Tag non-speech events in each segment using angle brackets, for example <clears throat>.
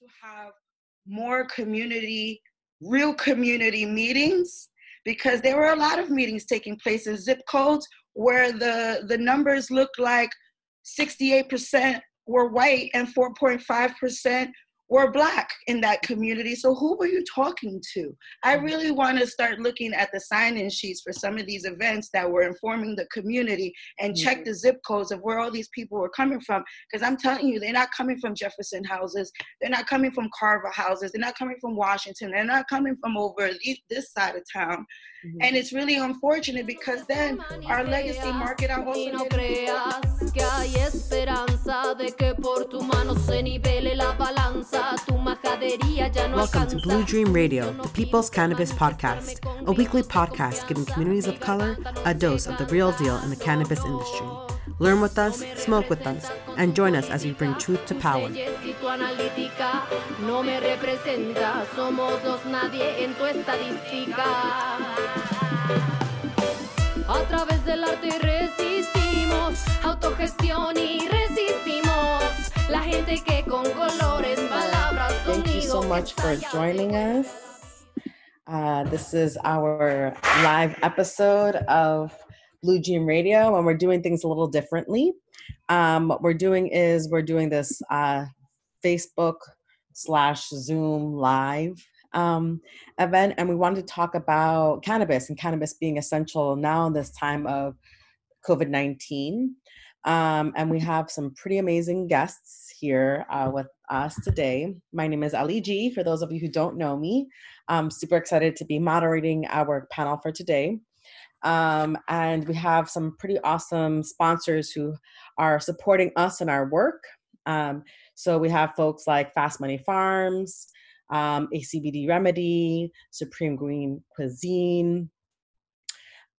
to have more community, real community meetings because there were a lot of meetings taking place in zip codes where the, the numbers looked like 68% were white and 4.5% were black in that community. So who were you talking to? I mm-hmm. really want to start looking at the sign-in sheets for some of these events that were informing the community and mm-hmm. check the zip codes of where all these people were coming from. Because I'm telling you, they're not coming from Jefferson houses, they're not coming from Carver houses, they're not coming from Washington, they're not coming from over this side of town. Mm-hmm. And it's really unfortunate because then our legacy market out also Welcome to Blue Dream Radio, the People's Cannabis Podcast, a weekly podcast giving communities of color a dose of the real deal in the cannabis industry. Learn with us, smoke with us, and join us as we bring truth to power. A través del arte resistimos, autogestión y resistimos. La gente que con colores, palabras, Thank you so much for joining us. Uh, this is our live episode of Blue Dream Radio, and we're doing things a little differently. Um, what we're doing is we're doing this uh, Facebook slash Zoom live um, event, and we wanted to talk about cannabis and cannabis being essential now in this time of COVID 19. Um, and we have some pretty amazing guests here uh, with us today. My name is Ali G. For those of you who don't know me, I'm super excited to be moderating our panel for today. Um, and we have some pretty awesome sponsors who are supporting us in our work. Um, so we have folks like Fast Money Farms, um, ACBD Remedy, Supreme Green Cuisine.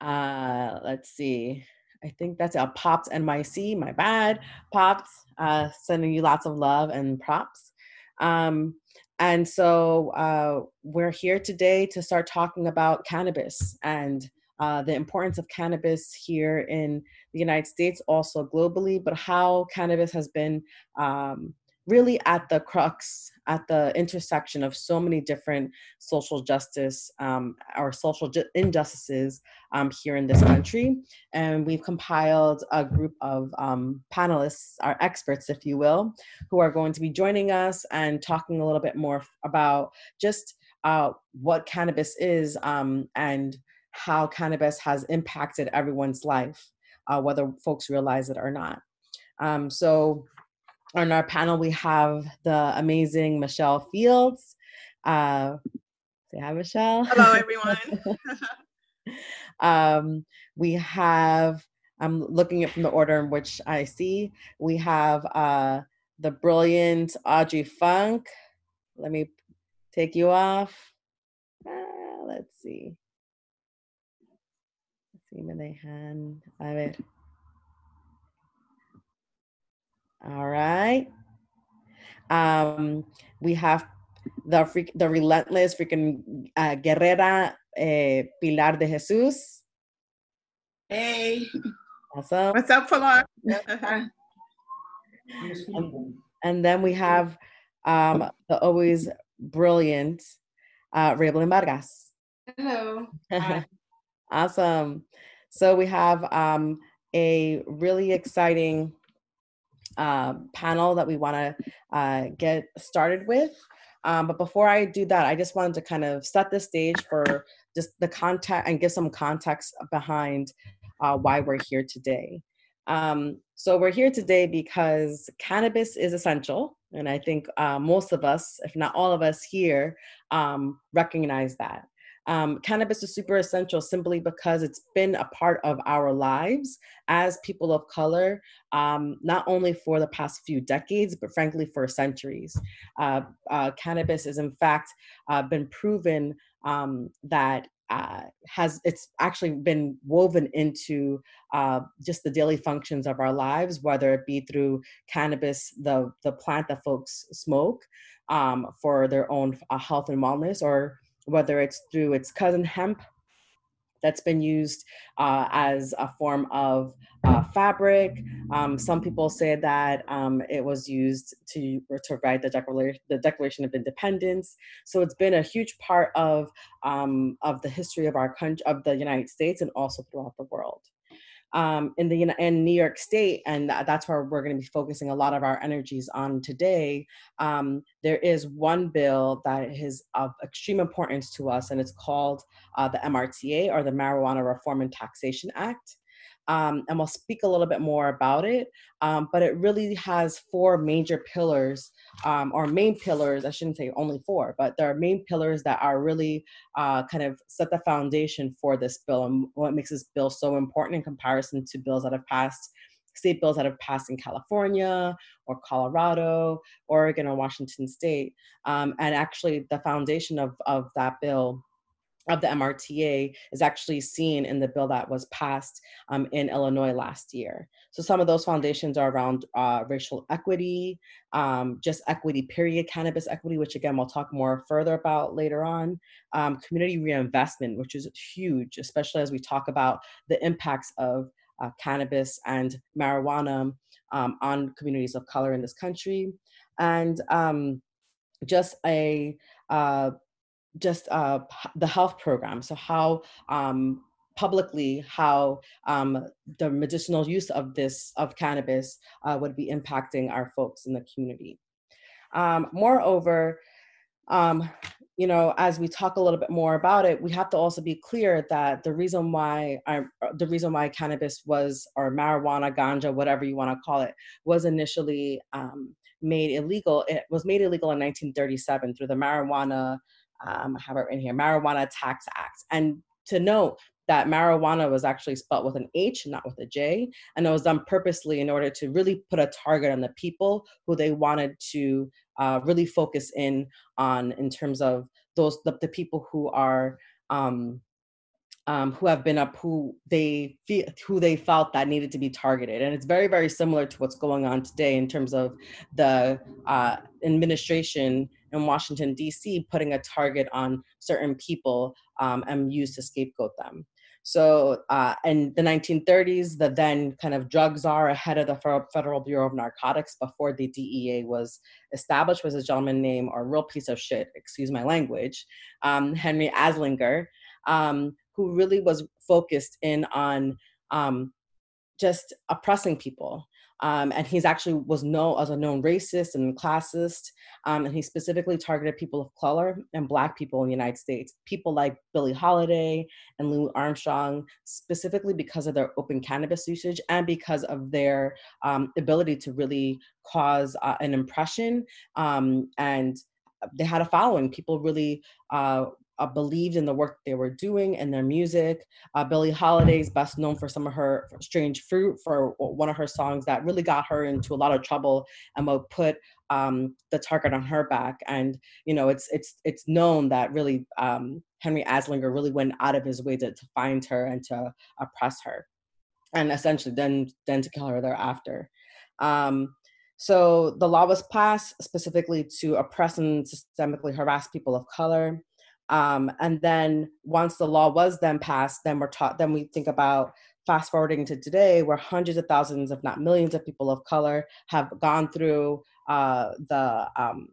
Uh, let's see. I think that's a Pops NYC. My bad, Pops. Uh, sending you lots of love and props. Um, and so uh, we're here today to start talking about cannabis and uh, the importance of cannabis here in the United States, also globally, but how cannabis has been um, really at the crux, at the intersection of so many different social justice um, or social ju- injustices um, here in this country. And we've compiled a group of um, panelists, our experts, if you will, who are going to be joining us and talking a little bit more about just uh, what cannabis is um, and how cannabis has impacted everyone's life, uh, whether folks realize it or not. Um, so, on our panel, we have the amazing Michelle Fields. Uh, say hi, Michelle. Hello, <laughs> everyone. <laughs> um, we have, I'm looking at from the order in which I see, we have uh, the brilliant Audrey Funk. Let me take you off. Uh, let's see. Sí, me dejan. A ver. All right. Um, we have the freak, the relentless freaking uh, guerrera eh, Pilar de Jesus. Hey. Awesome. What's up, Pilar? and, and, then we have um, the always brilliant uh, Raybelin Vargas. Hello. <laughs> awesome. So we have um, a really exciting uh, panel that we want to uh, get started with. Um, but before I do that, I just wanted to kind of set the stage for just the context and give some context behind uh, why we're here today. Um, so we're here today because cannabis is essential, and I think uh, most of us, if not all of us here, um, recognize that. Um, cannabis is super essential simply because it's been a part of our lives as people of color, um, not only for the past few decades, but frankly for centuries. Uh, uh, cannabis is, in fact, uh, been proven um, that uh, has it's actually been woven into uh, just the daily functions of our lives, whether it be through cannabis, the the plant that folks smoke um, for their own uh, health and wellness, or whether it's through its cousin hemp that's been used uh, as a form of uh, fabric. Um, some people say that um, it was used to to write the declaration, the Declaration of Independence. So it's been a huge part of um, of the history of our country, of the United States, and also throughout the world um, in the in New York State, and that's where we're going to be focusing a lot of our energies on today. Um, there is one bill that is of extreme importance to us, and it's called uh, the MRTA or the Marijuana Reform and Taxation Act um, and we'll speak a little bit more about it. Um, but it really has four major pillars, um, or main pillars. I shouldn't say only four, but there are main pillars that are really uh, kind of set the foundation for this bill and what makes this bill so important in comparison to bills that have passed. State bills that have passed in California or Colorado, Oregon, or Washington State. Um, and actually, the foundation of, of that bill of the MRTA is actually seen in the bill that was passed um, in Illinois last year. So some of those foundations are around uh, racial equity, um, just equity, period, cannabis equity, which again we'll talk more further about later on. Um, community reinvestment, which is huge, especially as we talk about the impacts of uh, cannabis and marijuana um, on communities of color in this country, and um, just a uh, just uh, the health program. So how um, publicly how um, the medicinal use of this of cannabis uh, would be impacting our folks in the community. Um, moreover, um, you know, as we talk a little bit more about it, we have to also be clear that the reason why I, the reason why cannabis was or marijuana, ganja, whatever you want to call it, was initially um, made illegal. It was made illegal in 1937 through the Marijuana um, I have it in here, Marijuana Tax Act. And to note that marijuana was actually spelled with an H, not with a J, and it was done purposely in order to really put a target on the people who they wanted to uh, really focus in on in terms of those the, the people who are um, um, who have been up who they feel who they felt that needed to be targeted and it's very very similar to what's going on today in terms of the uh, administration in Washington, D.C., putting a target on certain people um, and used to scapegoat them. So uh, in the 1930s, the then kind of drug czar ahead of the Federal Bureau of Narcotics before the DEA was established was a gentleman named, or real piece of shit, excuse my language, um, Henry Anslinger, um, who really was focused in on um, just oppressing people um, and he's actually was known as a known racist and classist. Um, and he specifically targeted people of color and Black people in the United States, people like Billie Holiday and Louis Armstrong, specifically because of their open cannabis usage and because of their um, ability to really cause uh, an impression. Um, and they had a following. People really uh, uh, believed in the work they were doing and their music. Uh, Billie Holiday is best known for some of her "Strange Fruit" for one of her songs that really got her into a lot of trouble and would put um, the target on her back. And you know, it's it's it's known that really um, Henry Anslinger really went out of his way to, to find her and to oppress her, and essentially then then to kill her thereafter. Um, so the law was passed specifically to oppress and systemically harass people of color. Um, and then once the law was then passed, then we're taught, then we think about fast forwarding to today, where hundreds of thousands, if not millions, of people of color have gone through uh, the um,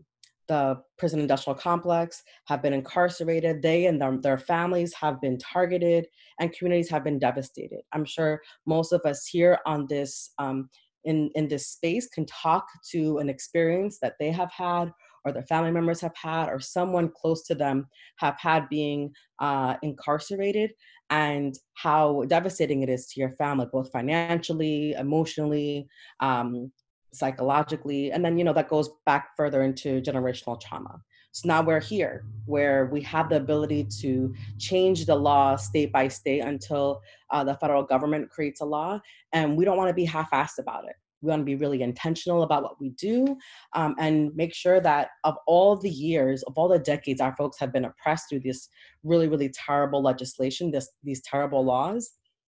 the prison industrial complex, have been incarcerated. They and their, their families have been targeted, and communities have been devastated. I'm sure most of us here on this um, in in this space can talk to an experience that they have had or their family members have had or someone close to them have had being uh, incarcerated and how devastating it is to your family both financially emotionally um, psychologically and then you know that goes back further into generational trauma. So now we're here where we have the ability to change the law state by state until uh, the federal government creates a law and we don't want to be half-assed about it we want to be really intentional about what we do um, and make sure that of all the years, of all the decades our folks have been oppressed through this really, really terrible legislation, this, these terrible laws,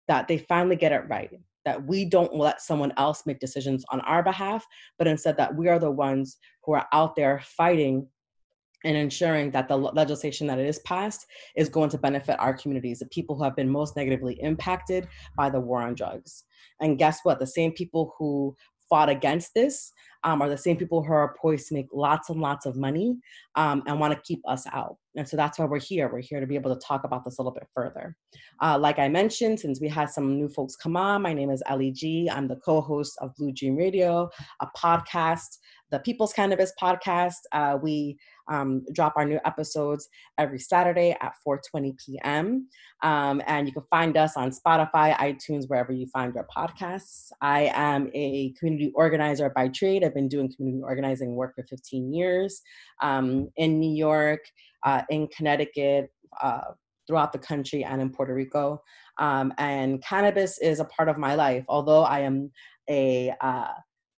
that they finally get it right. That we don't let someone else make decisions on our behalf, but instead that we are the ones who are out there fighting and ensuring that the legislation that is passed is going to benefit our communities, the people who have been most negatively impacted by the war on drugs. And guess what? The same people who fought against this um, are the same people who are poised to make lots and lots of money um, and want to keep us out. And so that's why we're here. We're here to be able to talk about this a little bit further. Uh, like I mentioned, since we had some new folks come on, my name is Ellie G. I'm the co host of Blue Dream Radio, a podcast, the People's Cannabis Podcast. Uh, we um, drop our new episodes every Saturday at 4:20 p.m. Um, and you can find us on Spotify, iTunes, wherever you find your podcasts. I am a community organizer by trade. Been doing community organizing work for 15 years um, in New York, uh, in Connecticut. Uh, throughout the country and in Puerto Rico. Um, and cannabis is a part of my life. Although I am a uh,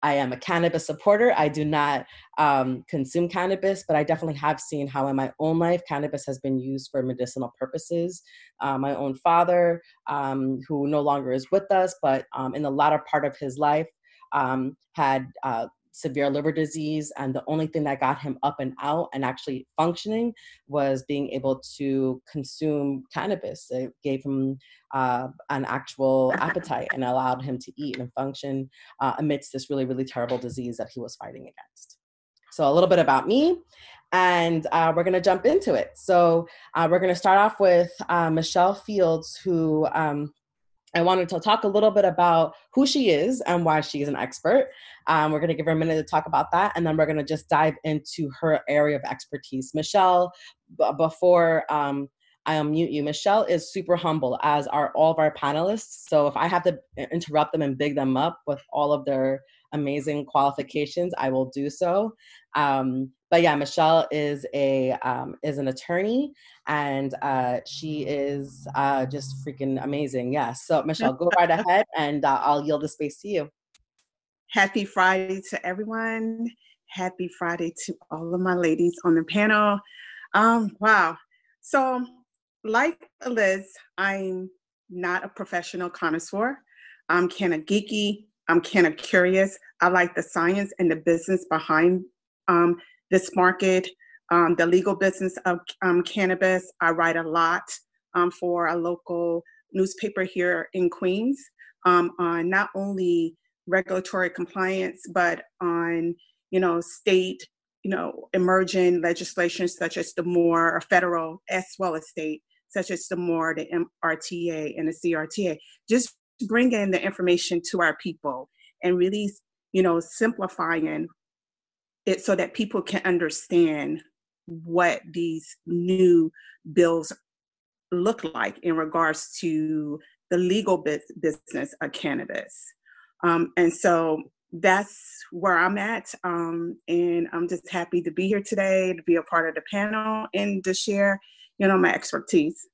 I am a cannabis supporter. I do not um, consume cannabis, but I definitely have seen how in my own life cannabis has been used for medicinal purposes. Uh, my own father, um, who no longer is with us, but um, in the latter part of his life, um, had uh, severe liver disease and the only thing that got him up and out and actually functioning was being able to consume cannabis. It gave him uh, an actual appetite and allowed him to eat and function uh, amidst this really really terrible disease that he was fighting against. So a little bit about me and uh, we're going to jump into it. So uh, we're going to start off with uh, michelle fields who um, I wanted to talk a little bit about who she is and why she's an expert. Um, we're going to give her a minute to talk about that, and then we're going to just dive into her area of expertise. Michelle, b- before um, I unmute you, Michelle is super humble, as are all of our panelists. So if I have to interrupt them and big them up with all of their amazing qualifications, I will do so. Um, but yeah, Michelle is a um, is an attorney, and uh, she is uh, just freaking amazing. Yeah. So Michelle, go right <laughs> ahead, and uh, I'll yield the space to you. Happy Friday to everyone. Happy Friday to all of my ladies on the panel. Um, wow. So, like Liz, I'm not a professional connoisseur. I'm kind of geeky. I'm kind of curious. I like the science and the business behind um, this market, um, the legal business of um, cannabis. I write a lot um, for a local newspaper here in Queens um, on not only regulatory compliance, but on you know state you know emerging legislation such as the more federal as well as state such as the more the MRTA and the CRTA. Just bringing the information to our people and really you know simplifying it so that people can understand what these new bills look like in regards to the legal business of cannabis. Um, and so that's where I'm at. Um, and I'm just happy to be here today, to be a part of the panel and to share, you know, my expertise.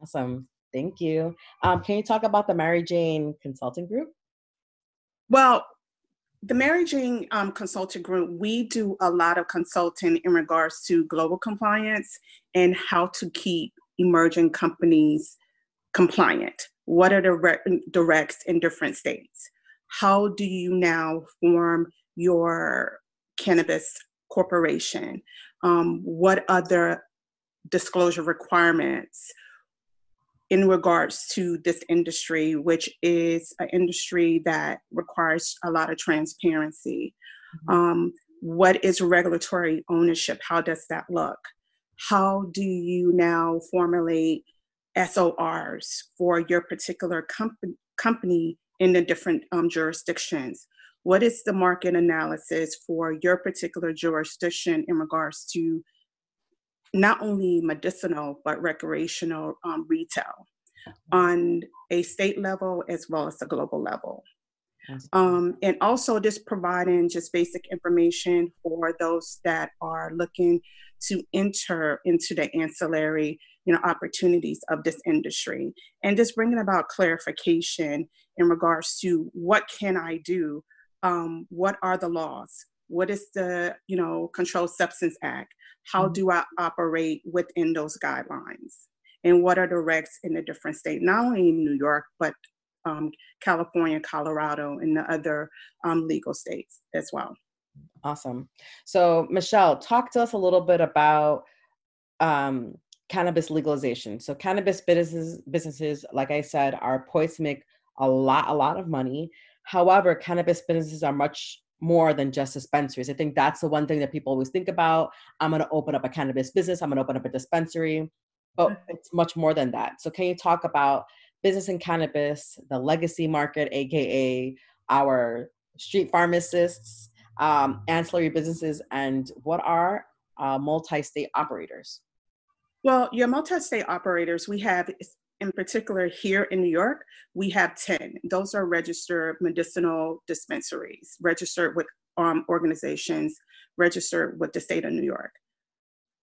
Awesome. Thank you. Um, can you talk about the Mary Jane Consulting Group? Well, the Mary Jane um, Consulting Group, we do a lot of consulting in regards to global compliance and how to keep emerging companies compliant. What are the re- directs in different states? How do you now form your cannabis corporation? Um, what other disclosure requirements? In regards to this industry, which is an industry that requires a lot of transparency. Mm-hmm. Um, what is regulatory ownership? How does that look? How do you now formulate SORs for your particular comp- company in the different um, jurisdictions? What is the market analysis for your particular jurisdiction in regards to not only medicinal but recreational um, retail on a state level as well as a global level. Um, and also just providing just basic information for those that are looking to enter into the ancillary you know opportunities of this industry. And just bringing about clarification in regards to what can i do? Um, what are the laws? What is the you know controlled substance act how mm-hmm. do I operate within those guidelines? And what are the regs in the different states, not only in New York, but um, California, Colorado, and the other um, legal states as well. Awesome. So, Michelle, talk to us a little bit about um, cannabis legalization. So, cannabis businesses, businesses, like I said, are poised to make a lot, a lot of money. However, cannabis businesses are much more than just dispensaries. I think that's the one thing that people always think about. I'm going to open up a cannabis business. I'm going to open up a dispensary, but mm-hmm. it's much more than that. So, can you talk about business in cannabis, the legacy market, aka our street pharmacists, um, ancillary businesses, and what are uh, multi-state operators? Well, your multi-state operators, we have in particular here in New York, we have 10. Those are registered medicinal dispensaries, registered with um, organizations, registered with the state of New York.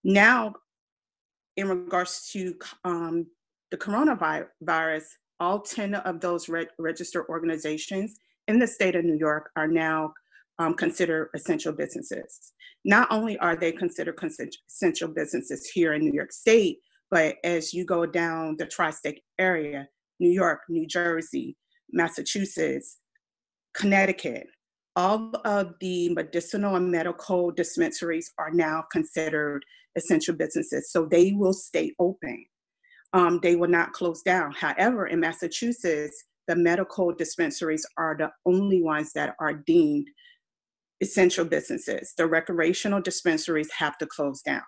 Now, in regards to um, the coronavirus, all 10 of those re- registered organizations in the state of New York are now um, considered essential businesses. Not only are they considered essential businesses here in New York State, but as you go down the tri state area, New York, New Jersey, Massachusetts, Connecticut, all of the medicinal and medical dispensaries are now considered essential businesses. So they will stay open. Um, they will not close down. However, in Massachusetts, the medical dispensaries are the only ones that are deemed essential businesses. The recreational dispensaries have to close down.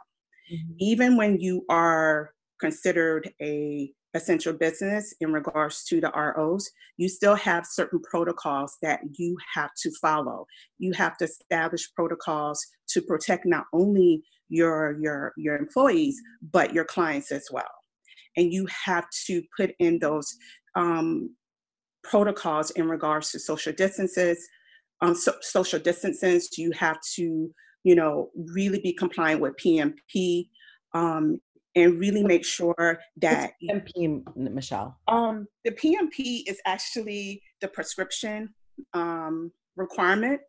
Mm-hmm. Even when you are considered a essential business in regards to the ROs, you still have certain protocols that you have to follow. You have to establish protocols to protect not only your your your employees but your clients as well. And you have to put in those um, protocols in regards to social distances, um, so, social distances. You have to, you know, really be compliant with PMP um, and really make sure that PMP, Michelle. Um, the PMP is actually the prescription um, requirement,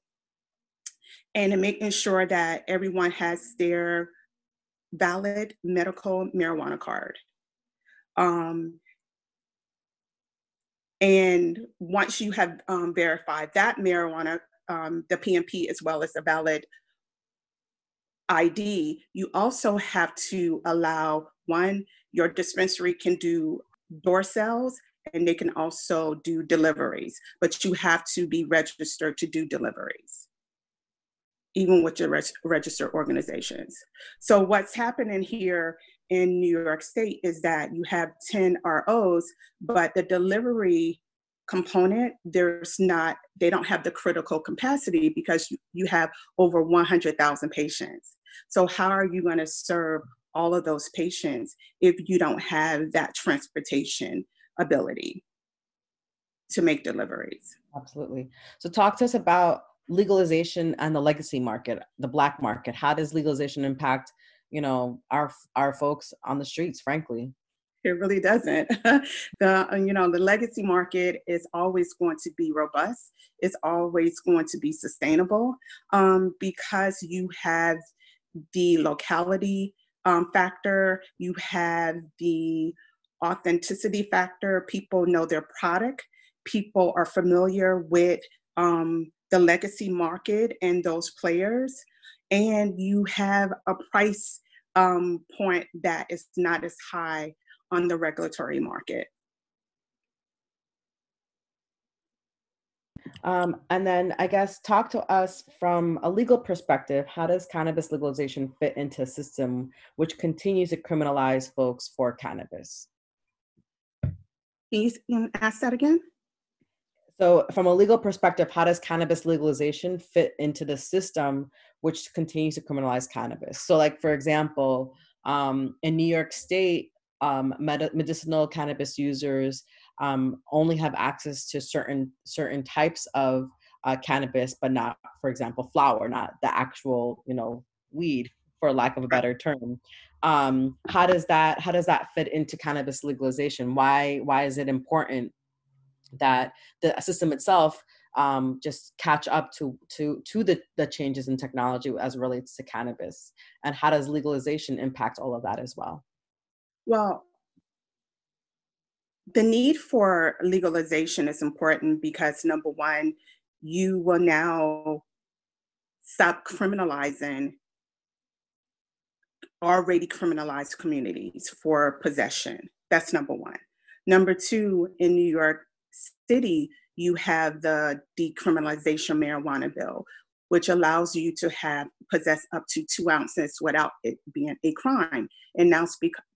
and making sure that everyone has their valid medical marijuana card. Um, and once you have um, verified that marijuana, um, the PMP as well as a valid ID, you also have to allow one, your dispensary can do door sales and they can also do deliveries, but you have to be registered to do deliveries, even with your registered organizations. So, what's happening here in New York State is that you have 10 ROs, but the delivery component, there's not, they don't have the critical capacity because you, you have over 100,000 patients. So, how are you going to serve all of those patients if you don't have that transportation ability to make deliveries? Absolutely. So, talk to us about legalization and the legacy market, the black market. How does legalization impact you know our our folks on the streets frankly it really doesn't <laughs> the uh, you know the legacy market is always going to be robust it's always going to be sustainable um, because you have the locality um, factor. You have the authenticity factor. People know their product. People are familiar with um, the legacy market and those players. And you have a price um, point that is not as high on the regulatory market. Um, and then I guess talk to us from a legal perspective. How does cannabis legalization fit into a system which continues to criminalize folks for cannabis? Can you ask that again? So, from a legal perspective, how does cannabis legalization fit into the system which continues to criminalize cannabis? So, like for example, um, in New York State, um, med- medicinal cannabis users um, only have access to certain certain types of uh, cannabis, but not, for example, flower, not the actual, you know, weed, for lack of a better term. Um, how does that how does that fit into cannabis legalization? Why why is it important that the system itself um, just catch up to to to the, the changes in technology as relates to cannabis and how does legalization impact all of that as well well the need for legalization is important because number one you will now stop criminalizing already criminalized communities for possession. That's number one. Number two, in New York City, you have the decriminalization marijuana bill, which allows you to have possess up to two ounces without it being a crime, and now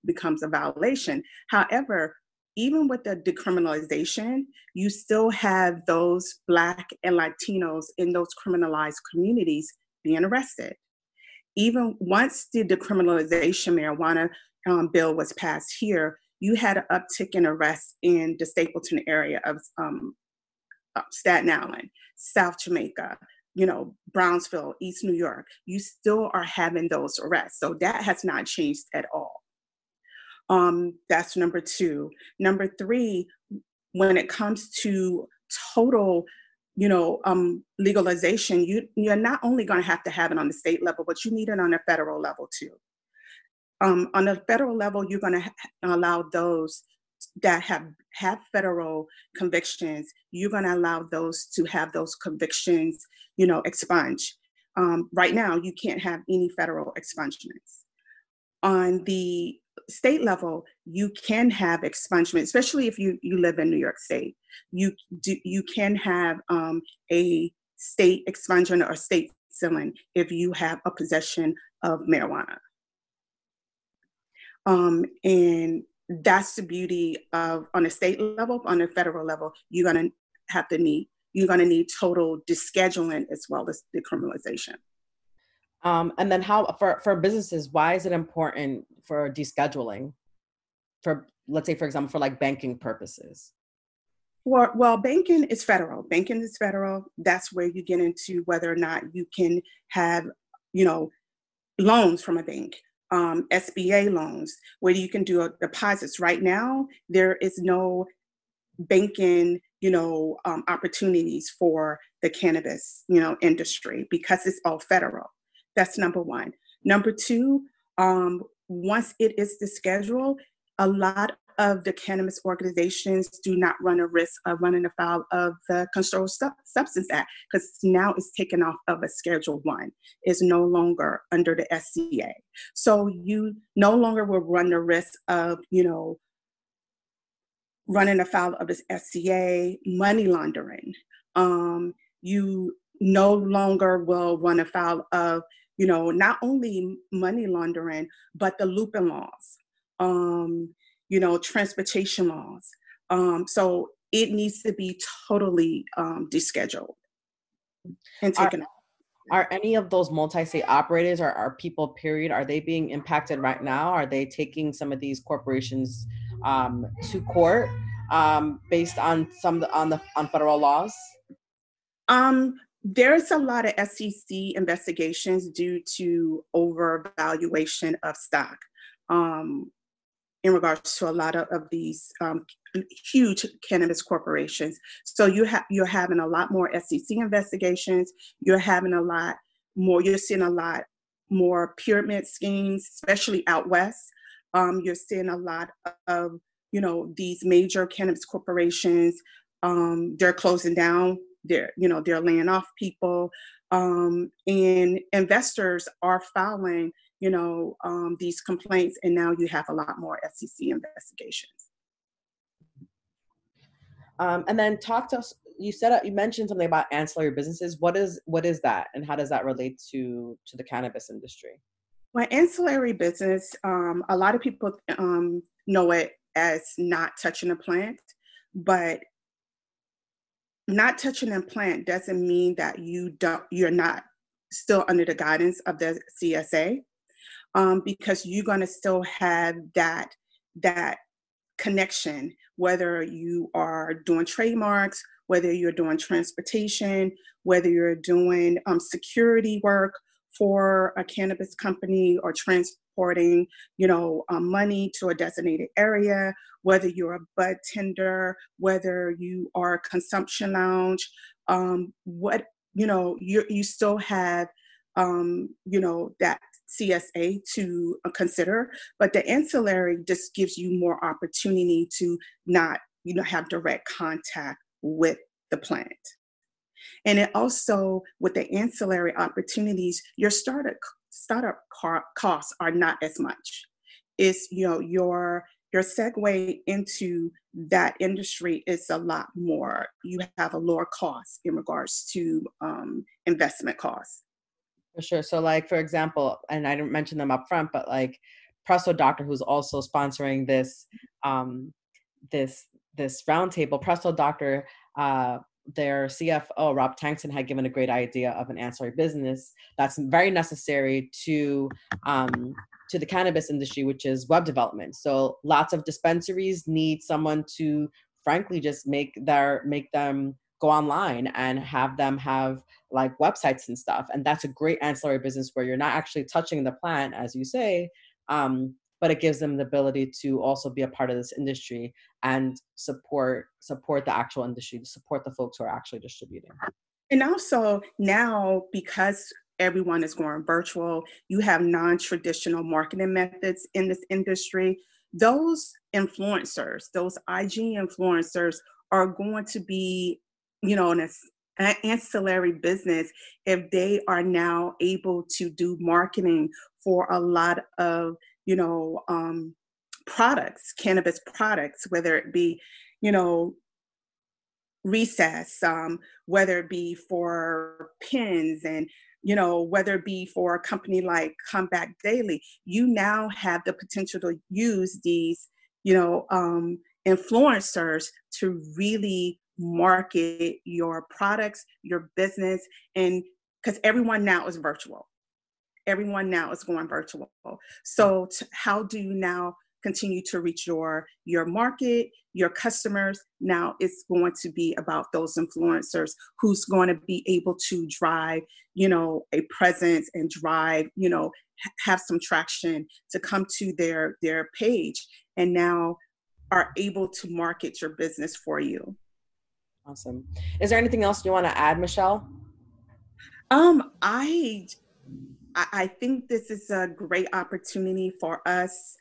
becomes a violation. However, even with the decriminalization, you still have those Black and Latinos in those criminalized communities being arrested. Even once the decriminalization marijuana um, bill was passed here, you had an uptick in arrests in the Stapleton area of um, Staten Island, South Jamaica, you know, Brownsville, East New York. You still are having those arrests. So that has not changed at all. Um, that's number two. Number three, when it comes to total you know um, legalization you you're not only going to have to have it on the state level but you need it on a federal level too. Um, on the federal level you're going to ha- allow those that have have federal convictions you're going to allow those to have those convictions you know expunged. Um, right now you can't have any federal expungements. On the state level, you can have expungement, especially if you, you live in New York State. You do, you can have um, a state expungement or state sealing if you have a possession of marijuana. Um, and that's the beauty of on a state level, on a federal level, you're gonna have to need you're gonna need total descheduling as well as decriminalization. Um, and then how for for businesses, why is it important for descheduling? For let's say, for example, for like banking purposes. Well, well, banking is federal. Banking is federal. That's where you get into whether or not you can have, you know, loans from a bank, um, SBA loans, where you can do deposits. Right now, there is no banking, you know, um, opportunities for the cannabis, you know, industry because it's all federal. That's number one. Number two, um, once it is the schedule, a lot of the cannabis organizations do not run a risk of running afoul of the Controlled Substance Act because now it's taken off of a Schedule One. It's no longer under the SCA. So you no longer will run the risk of, you know, running afoul of this SCA, money laundering. Um, you no longer will run afoul of you know, not only money laundering, but the looping laws, um, you know, transportation laws. Um, so it needs to be totally um, descheduled and taken are, Are any of those multi-state operators or are people period, are they being impacted right now? Are they taking some of these corporations um, to court um, based on some on the on federal laws? Um, there's a lot of SEC investigations due to overvaluation of stock um, in regards to a lot of, of these um, huge cannabis corporations. So you have you're having a lot more SEC investigations. You're having a lot more. You're seeing a lot more pyramid schemes, especially out west. Um, you're seeing a lot of you know these major cannabis corporations. Um, they're closing down they're you know they're laying off people um, and investors are filing you know um, these complaints and now you have a lot more sec investigations. Um, and then talk to us you said uh, you mentioned something about ancillary businesses. What is what is that and how does that relate to to the cannabis industry? Well ancillary business um, a lot of people um, know it as not touching a plant but not touching an plant doesn't mean that you don't you're not still under the guidance of the CSA um, because you're going to still have that that connection whether you are doing trademarks whether you're doing transportation whether you're doing um, security work for a cannabis company or transporting, you know, um, money to a designated area, whether you're a bud tender, whether you are a consumption lounge, um, what, you know, you you still have, um, you know, that CSA to uh, consider, but the ancillary just gives you more opportunity to not, you know, have direct contact with the plant. And it also, with the ancillary opportunities, your startup startup costs are not as much. It's you know your your segue into that industry is a lot more. You have a lower cost in regards to um, investment costs. For sure. So, like for example, and I didn't mention them up front, but like Presto Doctor, who's also sponsoring this um, this this roundtable, Presto Doctor, uh, their CFO Rob Tankson had given a great idea of an ancillary business that's very necessary to um, to the cannabis industry, which is web development. So lots of dispensaries need someone to, frankly, just make their make them go online and have them have like websites and stuff. And that's a great ancillary business where you're not actually touching the plant, as you say, um, but it gives them the ability to also be a part of this industry and support support the actual industry to support the folks who are actually distributing. And also now because everyone is going virtual you have non-traditional marketing methods in this industry. Those influencers those ig influencers are going to be you know an, an ancillary business if they are now able to do marketing for a lot of you know, um, products, cannabis products, whether it be, you know, recess, um, whether it be for pins and, you know, whether it be for a company like Comeback Daily, you now have the potential to use these, you know, um, influencers to really market your products, your business, and because everyone now is virtual everyone now is going virtual. So how do you now continue to reach your your market, your customers? Now it's going to be about those influencers who's going to be able to drive, you know, a presence and drive, you know, have some traction to come to their their page and now are able to market your business for you. Awesome. Is there anything else you want to add, Michelle? Um, I I, think this is a great opportunity for us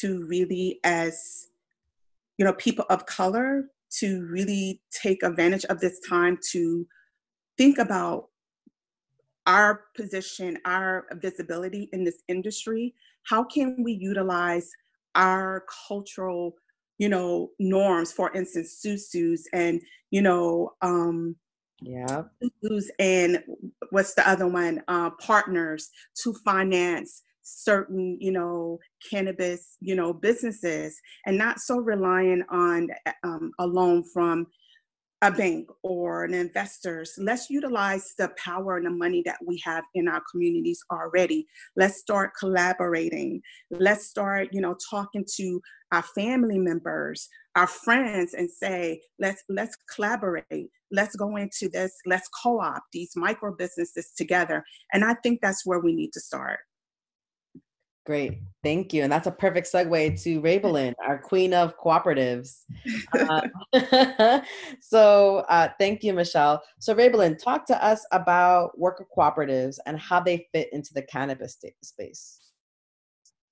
to really, as you know, people of color, to really take advantage of this time to think about our position, our visibility in this industry. How can we utilize our cultural, you know, norms? For instance, susus and you know, um, yeah and what's the other one? Uh, partners to finance certain you know cannabis you know businesses and not so reliant on um, a loan from a bank or an investors let's utilize the power and the money that we have in our communities already. Let's start collaborating. Let's start you know talking to our family members our friends and say let's let's collaborate. Let's go into this. Let's co-op these micro businesses together. And i think that's where we need to start Great, thank you. And that's a perfect segue to Raybelin, our queen of cooperatives. uh, <laughs> <laughs> so uh, thank you, Michelle. So Raybelin, talk to us about worker cooperatives and how they fit into the cannabis space.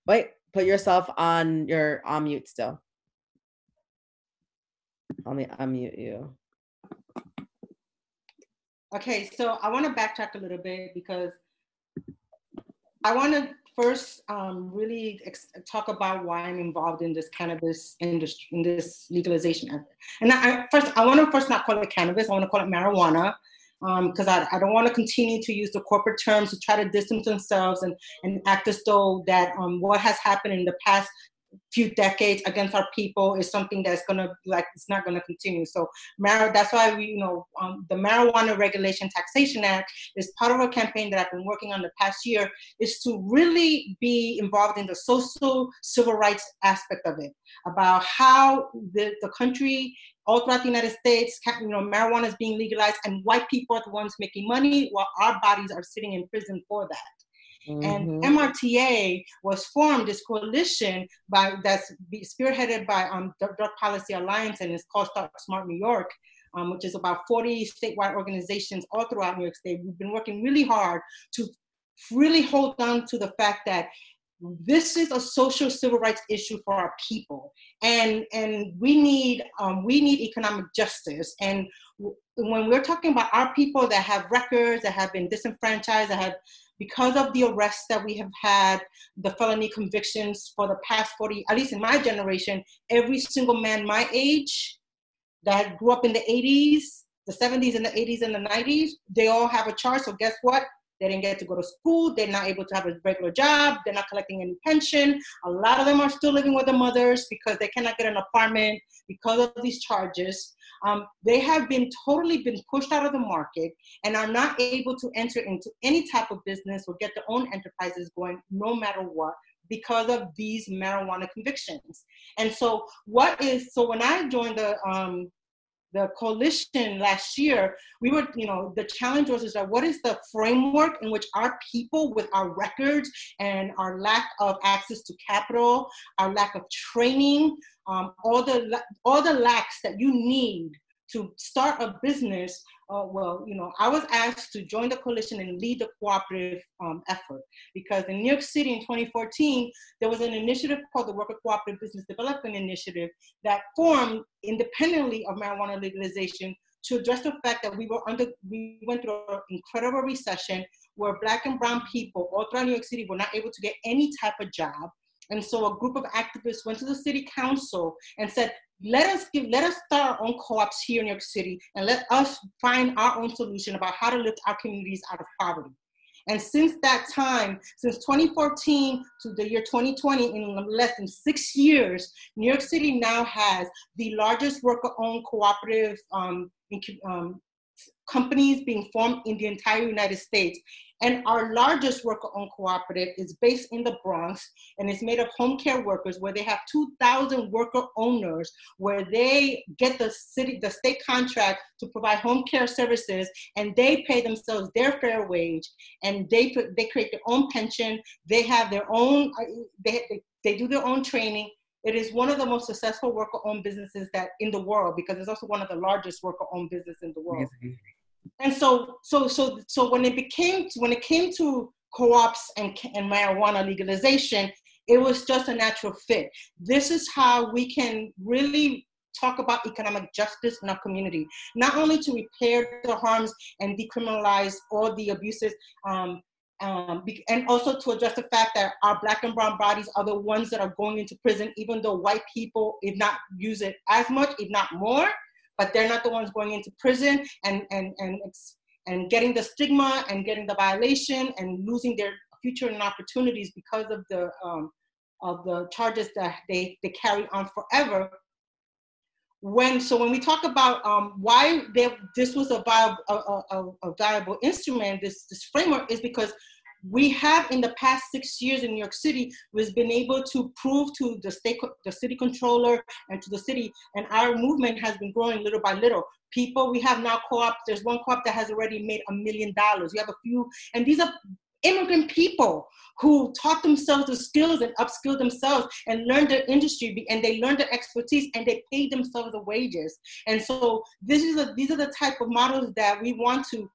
Wait, put yourself on your on mute still. Let me unmute you. Okay, so I want to backtrack a little bit because I want to first um, really ex- talk about why I'm involved in this cannabis industry, in this legalization effort. And I, first, I want to first not call it cannabis. I want to call it marijuana because um, I, I don't want to continue to use the corporate terms to try to distance themselves and, and act as though that um, what has happened in the past few decades against our people is something that's gonna like it's not gonna continue. So mar- that's why we you know um, the Marijuana Regulation Taxation Act is part of a campaign that I've been working on the past year is to really be involved in the social civil rights aspect of it about how the, the country all throughout the United States, you know, marijuana is being legalized, and white people are the ones making money, while our bodies are sitting in prison for that. Mm-hmm. And MRTA was formed, this coalition by that's spearheaded by um, Drug Policy Alliance and it's called Start Smart New York, um, which is about 40 statewide organizations all throughout New York State. We've been working really hard to really hold on to the fact that this is a social civil rights issue for our people and and we need um, we need economic justice and when we're talking about our people that have records, that have been disenfranchised, that have, because of the arrests that we have had, the felony convictions for the past 40, at least in my generation, every single man my age that grew up in the 80s, the 70s and the 80s and the 90s, they all have a charge. So guess what? They didn't get to go to school. They're not able to have a regular job. They're not collecting any pension. A lot of them are still living with their mothers because they cannot get an apartment because of these charges. Um, they have been totally been pushed out of the market and are not able to enter into any type of business or get their own enterprises going no matter what because of these marijuana convictions. And so what is, so when I joined the, um, the coalition last year, we were, you know, the challenge was is that what is the framework in which our people with our records and our lack of access to capital, our lack of training, um, all the all the lacks that you need to start a business, uh, well, you know, I was asked to join the coalition and lead the cooperative um, effort because in New York City in 2014, there was an initiative called the Worker Cooperative Business Development Initiative that formed independently of marijuana legalization to address the fact that we were under, we went through an incredible recession where black and brown people all throughout New York City were not able to get any type of job. And so a group of activists went to the city council and said, let us give, let us start our own co-ops here in New York City and let us find our own solution about how to lift our communities out of poverty. And since that time, since 2014 to the year 2020, in less than six years, New York City now has the largest worker-owned cooperative um, um, companies being formed in the entire United States. And our largest worker-owned cooperative is based in the Bronx and it's made of home care workers where they have 2,000 worker owners where they get the city, the state contract to provide home care services and they pay themselves their fair wage and they, they create their own pension. They have their own, uh, they, they, they do their own training. It is one of the most successful worker-owned businesses that in the world because it's also one of the largest worker-owned business in the world and so so so so when it became when it came to co-ops and, and marijuana legalization it was just a natural fit. This is how we can really talk about economic justice in our community. Not only to repair the harms and decriminalize all the abuses um, um, and also to address the fact that our black and brown bodies are the ones that are going into prison even though white people if not use it as much if not more but they're not the ones going into prison and and and and getting the stigma and getting the violation and losing their future and opportunities because of the um, of the charges that they, they carry on forever. When so when we talk about um, why they, this was a viable a, a, a viable instrument, this this framework is because we have in the past six years in New York City, we've been able to prove to the state, the city controller and to the city, and our movement has been growing little by little. People, we have now co-op, there's one co-op that has already made a million dollars. We have a few, and these are immigrant people who taught themselves the skills and upskilled themselves and learned their industry and they learned their expertise and they paid themselves the wages. And so this is a, these are the type of models that we want to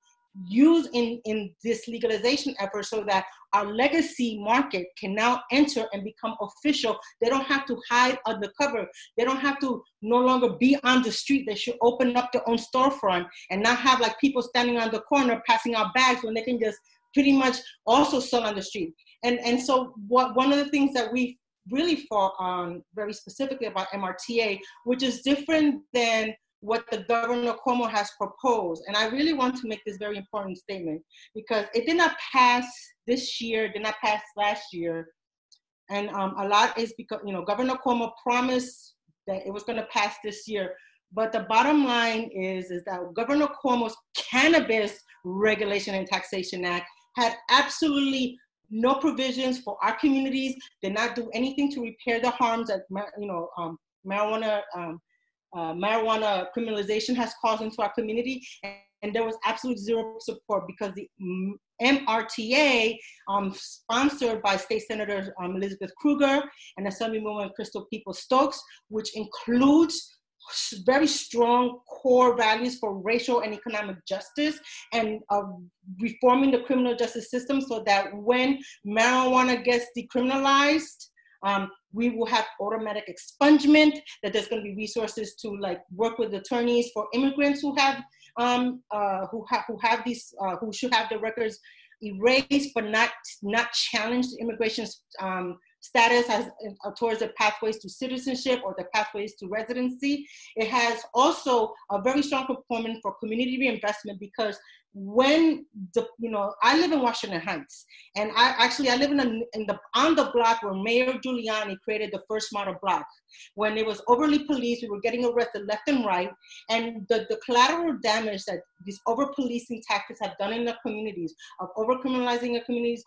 use in, in this legalization effort so that our legacy market can now enter and become official. They don't have to hide undercover. They don't have to no longer be on the street. They should open up their own storefront and not have like people standing on the corner passing out bags when they can just pretty much also sell on the street. And, and so what, one of the things that we really fought on very specifically about MRTA, which is different than what the Governor Cuomo has proposed. And I really want to make this very important statement because it did not pass this year, did not pass last year. And um, a lot is because, you know, Governor Cuomo promised that it was going to pass this year. But the bottom line is, is that Governor Cuomo's Cannabis Regulation and Taxation Act had absolutely no provisions for our communities, did not do anything to repair the harms that, you know, um, marijuana um, uh, marijuana criminalization has caused into our community. And, and there was absolute zero support because the MRTA, um, sponsored by State Senator um, Elizabeth Krueger and Assemblywoman Crystal Peoples-Stokes, which includes very strong core values for racial and economic justice and uh, reforming the criminal justice system so that when marijuana gets decriminalized, um, we will have automatic expungement, that there's gonna be resources to like work with attorneys for immigrants who have um, uh, who, ha- who have these, uh, who should have their records erased but not not challenged immigration um, status as uh, towards the pathways to citizenship or the pathways to residency. It has also a very strong component for community reinvestment because when the you know I live in Washington Heights and I actually I live in, a, in the on the block where Mayor Giuliani created the first model block when it was overly policed we were getting arrested left and right and the, the collateral damage that these over policing tactics have done in the communities of over criminalizing the communities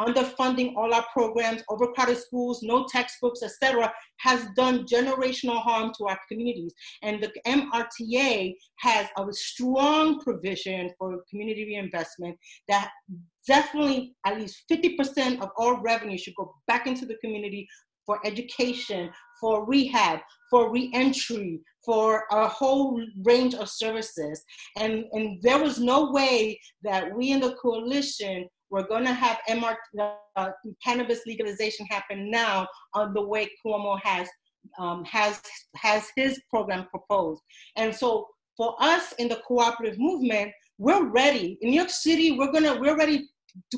underfunding all our programs, overcrowded schools, no textbooks, etc., has done generational harm to our communities. And the MRTA has a strong provision for community reinvestment that definitely at least 50% of all revenue should go back into the community for education, for rehab, for reentry, for a whole range of services. And, and there was no way that we in the coalition we're going to have MR, uh, cannabis legalization happen now on the way Cuomo has um, has has his program proposed. And so for us in the cooperative movement, we're ready. In New York City, we're gonna we're ready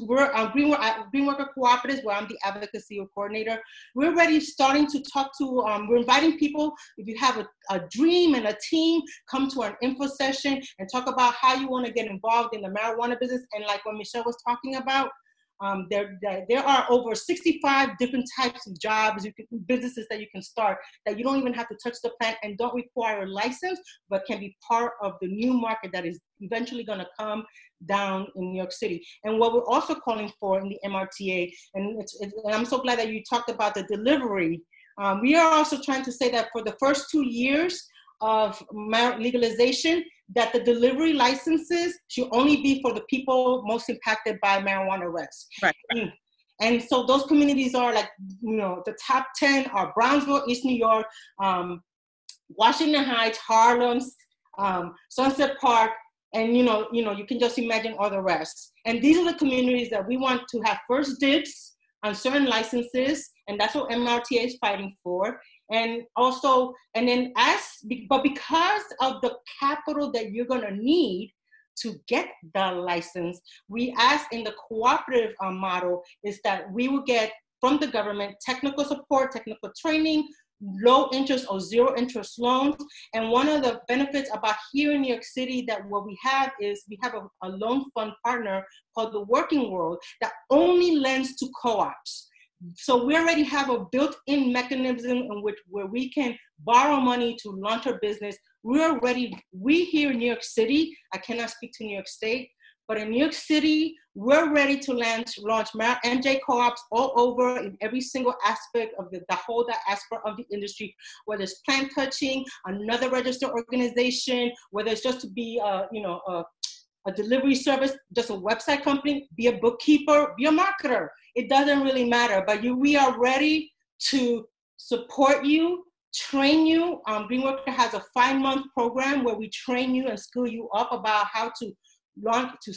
we're um, Green, uh, Green Worker Cooperatives, where I'm the advocacy coordinator. We're already starting to talk to, um, we're inviting people, if you have a, a dream and a team, come to an info session and talk about how you want to get involved in the marijuana business. And like what Michelle was talking about, um, there, there are over 65 different types of jobs, can, businesses that you can start that you don't even have to touch the plant and don't require a license, but can be part of the new market that is eventually going to come down in New York City. And what we're also calling for in the MRTA, and, it's, it's, and I'm so glad that you talked about the delivery. Um, we are also trying to say that for the first two years of legalization, that the delivery licenses should only be for the people most impacted by marijuana arrests. Right. right. Mm. And so those communities are like, you know, the top 10 are Brownsville, East New York, um, Washington Heights, Harlem, um, Sunset Park, and you know, you know, you can just imagine all the rest. And these are the communities that we want to have first dibs on certain licenses, and that's what MRTA is fighting for and also and then as but because of the capital that you're going to need to get the license we ask in the cooperative um, model is that we will get from the government technical support technical training low interest or zero interest loans. And one of the benefits about here in new york city that what we have is we have a, a loan fund partner called the working world that only lends to co-ops so we already have a built-in mechanism in which where we can borrow money to launch our business. We're already, we here in New York City, I cannot speak to New York State, but in New York City, we're ready to launch, launch MJ co-ops all over in every single aspect of the, the whole aspect of the industry, whether it's plant touching, another registered organization, whether it's just to be, uh, you know, a, a delivery service, just a website company, be a bookkeeper, be a marketer it doesn't really matter. But you, we are ready to support you, train you. Um, Green Worker has a five month program where we train you and school you up about how to launch, to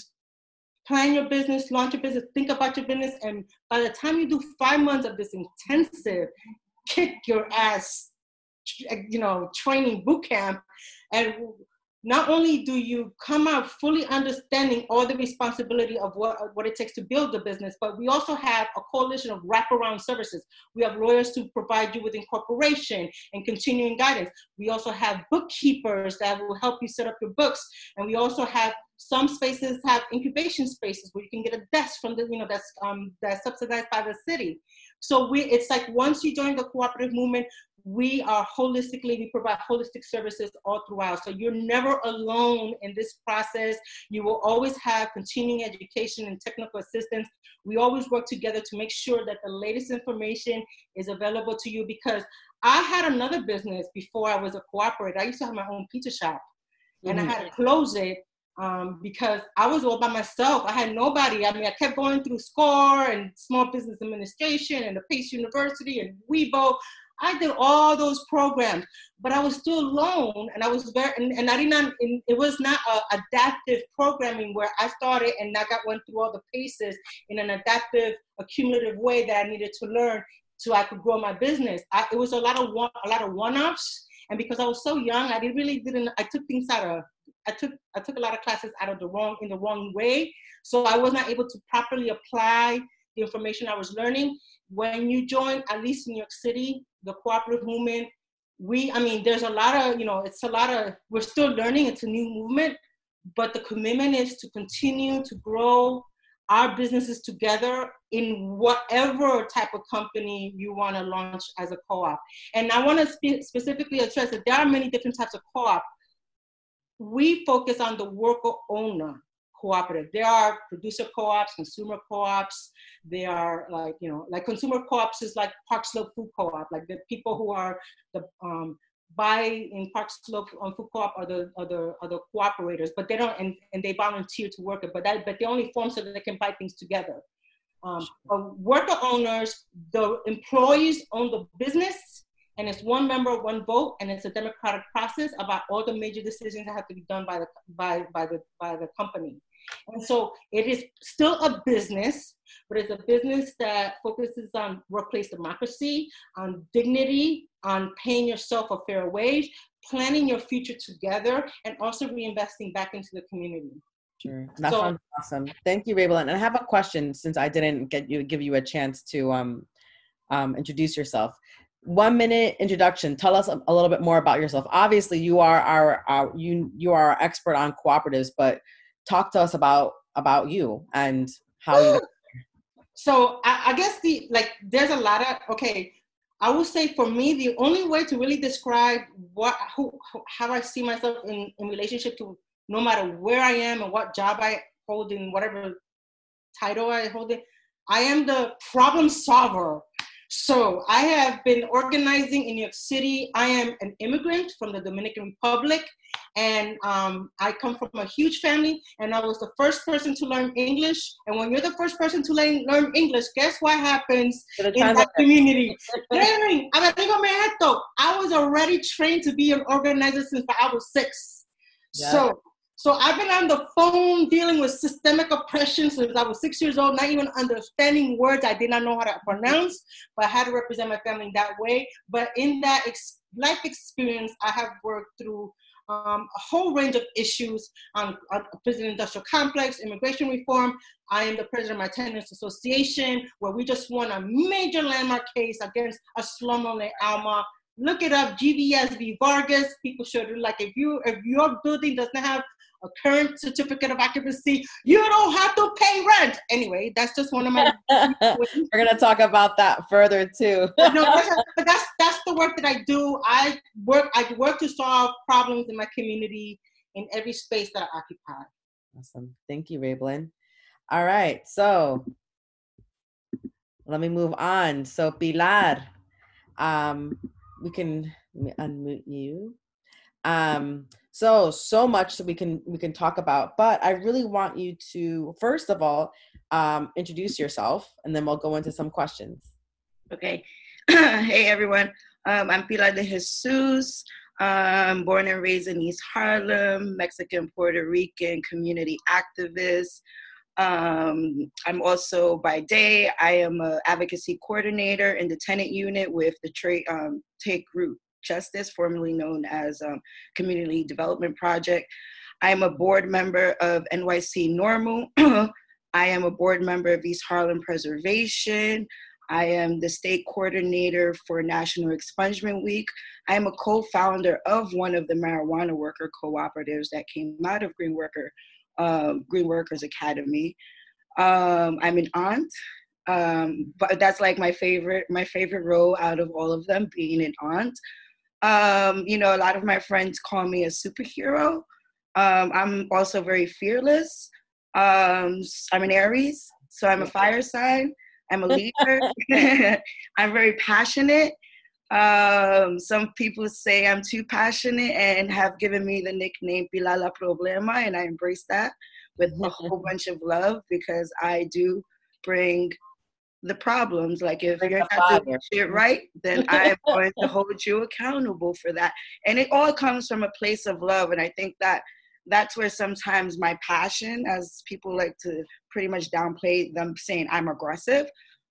plan your business, launch your business, think about your business. And by the time you do five months of this intensive, kick your ass, you know, training boot camp, and not only do you come out fully understanding all the responsibility of what, what it takes to build the business, but we also have a coalition of wraparound services. We have lawyers to provide you with incorporation and continuing guidance. We also have bookkeepers that will help you set up your books. And we also have some spaces have incubation spaces where you can get a desk from the, you know, that's um, that's subsidized by the city. So we, it's like once you join the cooperative movement, we are holistically, we provide holistic services all throughout. So you're never alone in this process. You will always have continuing education and technical assistance. We always work together to make sure that the latest information is available to you because I had another business before I was a cooperator. I used to have my own pizza shop and mm-hmm. I had to close it um, because I was all by myself. I had nobody. I mean, I kept going through SCORE and Small Business Administration and the Pace University and WeBo. I did all those programs, but I was still alone, and I was very, and, and I did not. It was not a adaptive programming where I started and I got went through all the paces in an adaptive, accumulative way that I needed to learn so I could grow my business. I, it was a lot of one, a lot of one-offs, and because I was so young, I didn't really didn't. I took things out of I took I took a lot of classes out of the wrong in the wrong way, so I was not able to properly apply the information I was learning. When you join, at least in New York City, the cooperative movement, we I mean, there's a lot of you know, it's a lot of we're still learning. It's a new movement, but the commitment is to continue to grow our businesses together in whatever type of company you want to launch as a co-op. And I want to spe- specifically address that there are many different types of co-op. We focus on the worker owner cooperative. There are producer co-ops, consumer co-ops. They are like you know, like consumer co-ops is like Park Slope Food Co-op, like the people who are the um, buy in Park Slope on food co-op are the are the are the cooperators, but they don't and, and they volunteer to work it, but that but they only form so that they can buy things together. Um, worker owners, the employees own the business, and it's one member, one vote, and it's a democratic process about all the major decisions that have to be done by the by by the by the company. And so it is still a business, but it's a business that focuses on workplace democracy, on dignity, on paying yourself a fair wage, planning your future together, and also reinvesting back into the community. Sure. That so, sounds awesome. Thank you, Raybelin. And I have a question since I didn't get you give you a chance to um, um, introduce yourself. One minute introduction. Tell us a, a, little bit more about yourself. Obviously, you are our, our you you are our expert on cooperatives, but talk to us about about you and how you <gasps> so I, I, guess the like there's a lot of okay i would say for me the only way to really describe what who how i see myself in in relationship to no matter where i am and what job i hold in whatever title i hold in i am the problem solver so I have been organizing in New York City. I am an immigrant from the Dominican Republic, and um, I come from a huge family. And I was the first person to learn English. And when you're the first person to learn, learn English, guess what happens in that community? <laughs> I was already trained to be an organizer since I was six. Yeah. So so I've been on the phone dealing with systemic oppression since I was six years old, not even understanding words I did not know how to pronounce, but I had to represent my family that way. But in that ex- life experience, I have worked through um, a whole range of issues on, on prison industrial complex, immigration reform. I am the president of my tenants association, where we just won a major landmark case against a Ashlomole Alma. Look it up, GVS. Vargas. People should like if you if your building doesn't have a current certificate of occupancy, you don't have to pay rent. Anyway, that's just one of my. <laughs> We're gonna talk about that further too. no, but that's that's the work that I do. I work I work to solve problems in my community in every space that I occupy. Awesome, thank you, Raybelin. All right, so let me move on. So Pilar, um, we can unmute you. Um, so so much that we can we can talk about but i really want you to first of all um, introduce yourself and then we'll go into some questions. Okay. <clears throat> Hey everyone. Um, i'm pilar de jesus. I'm born and raised in east harlem mexican puerto rican community activist. Um, i'm also by day i am an advocacy coordinator in the tenant unit with the trade um, TakeRoot Justice, formerly known as um, Community Development Project. I am a board member of NYC NORML. <clears throat> I am a board member of East Harlem Preservation. I am the state coordinator for National Expungement Week. I am a co founder of one of the marijuana worker cooperatives that came out of Green, Worker, uh, Green Workers Academy. Um, I'm an aunt. Um, but that's like my favorite my favorite role out of all of them being an aunt um, you know, a lot of my friends call me a superhero. Um, I'm also very fearless. Um, I'm an Aries, so I'm a fire sign. I'm a <laughs> leader. <laughs> I'm very passionate. Um, some people say I'm too passionate and have given me the nickname Pilar la Problema, and I embrace that with a <laughs> whole bunch of love because I do bring the problems. Like if you're not doing shit right, then <laughs> I'm going to hold you accountable for that. And it all comes from a place of love. And I think that that's where sometimes my passion, as people like to pretty much downplay them saying I'm aggressive,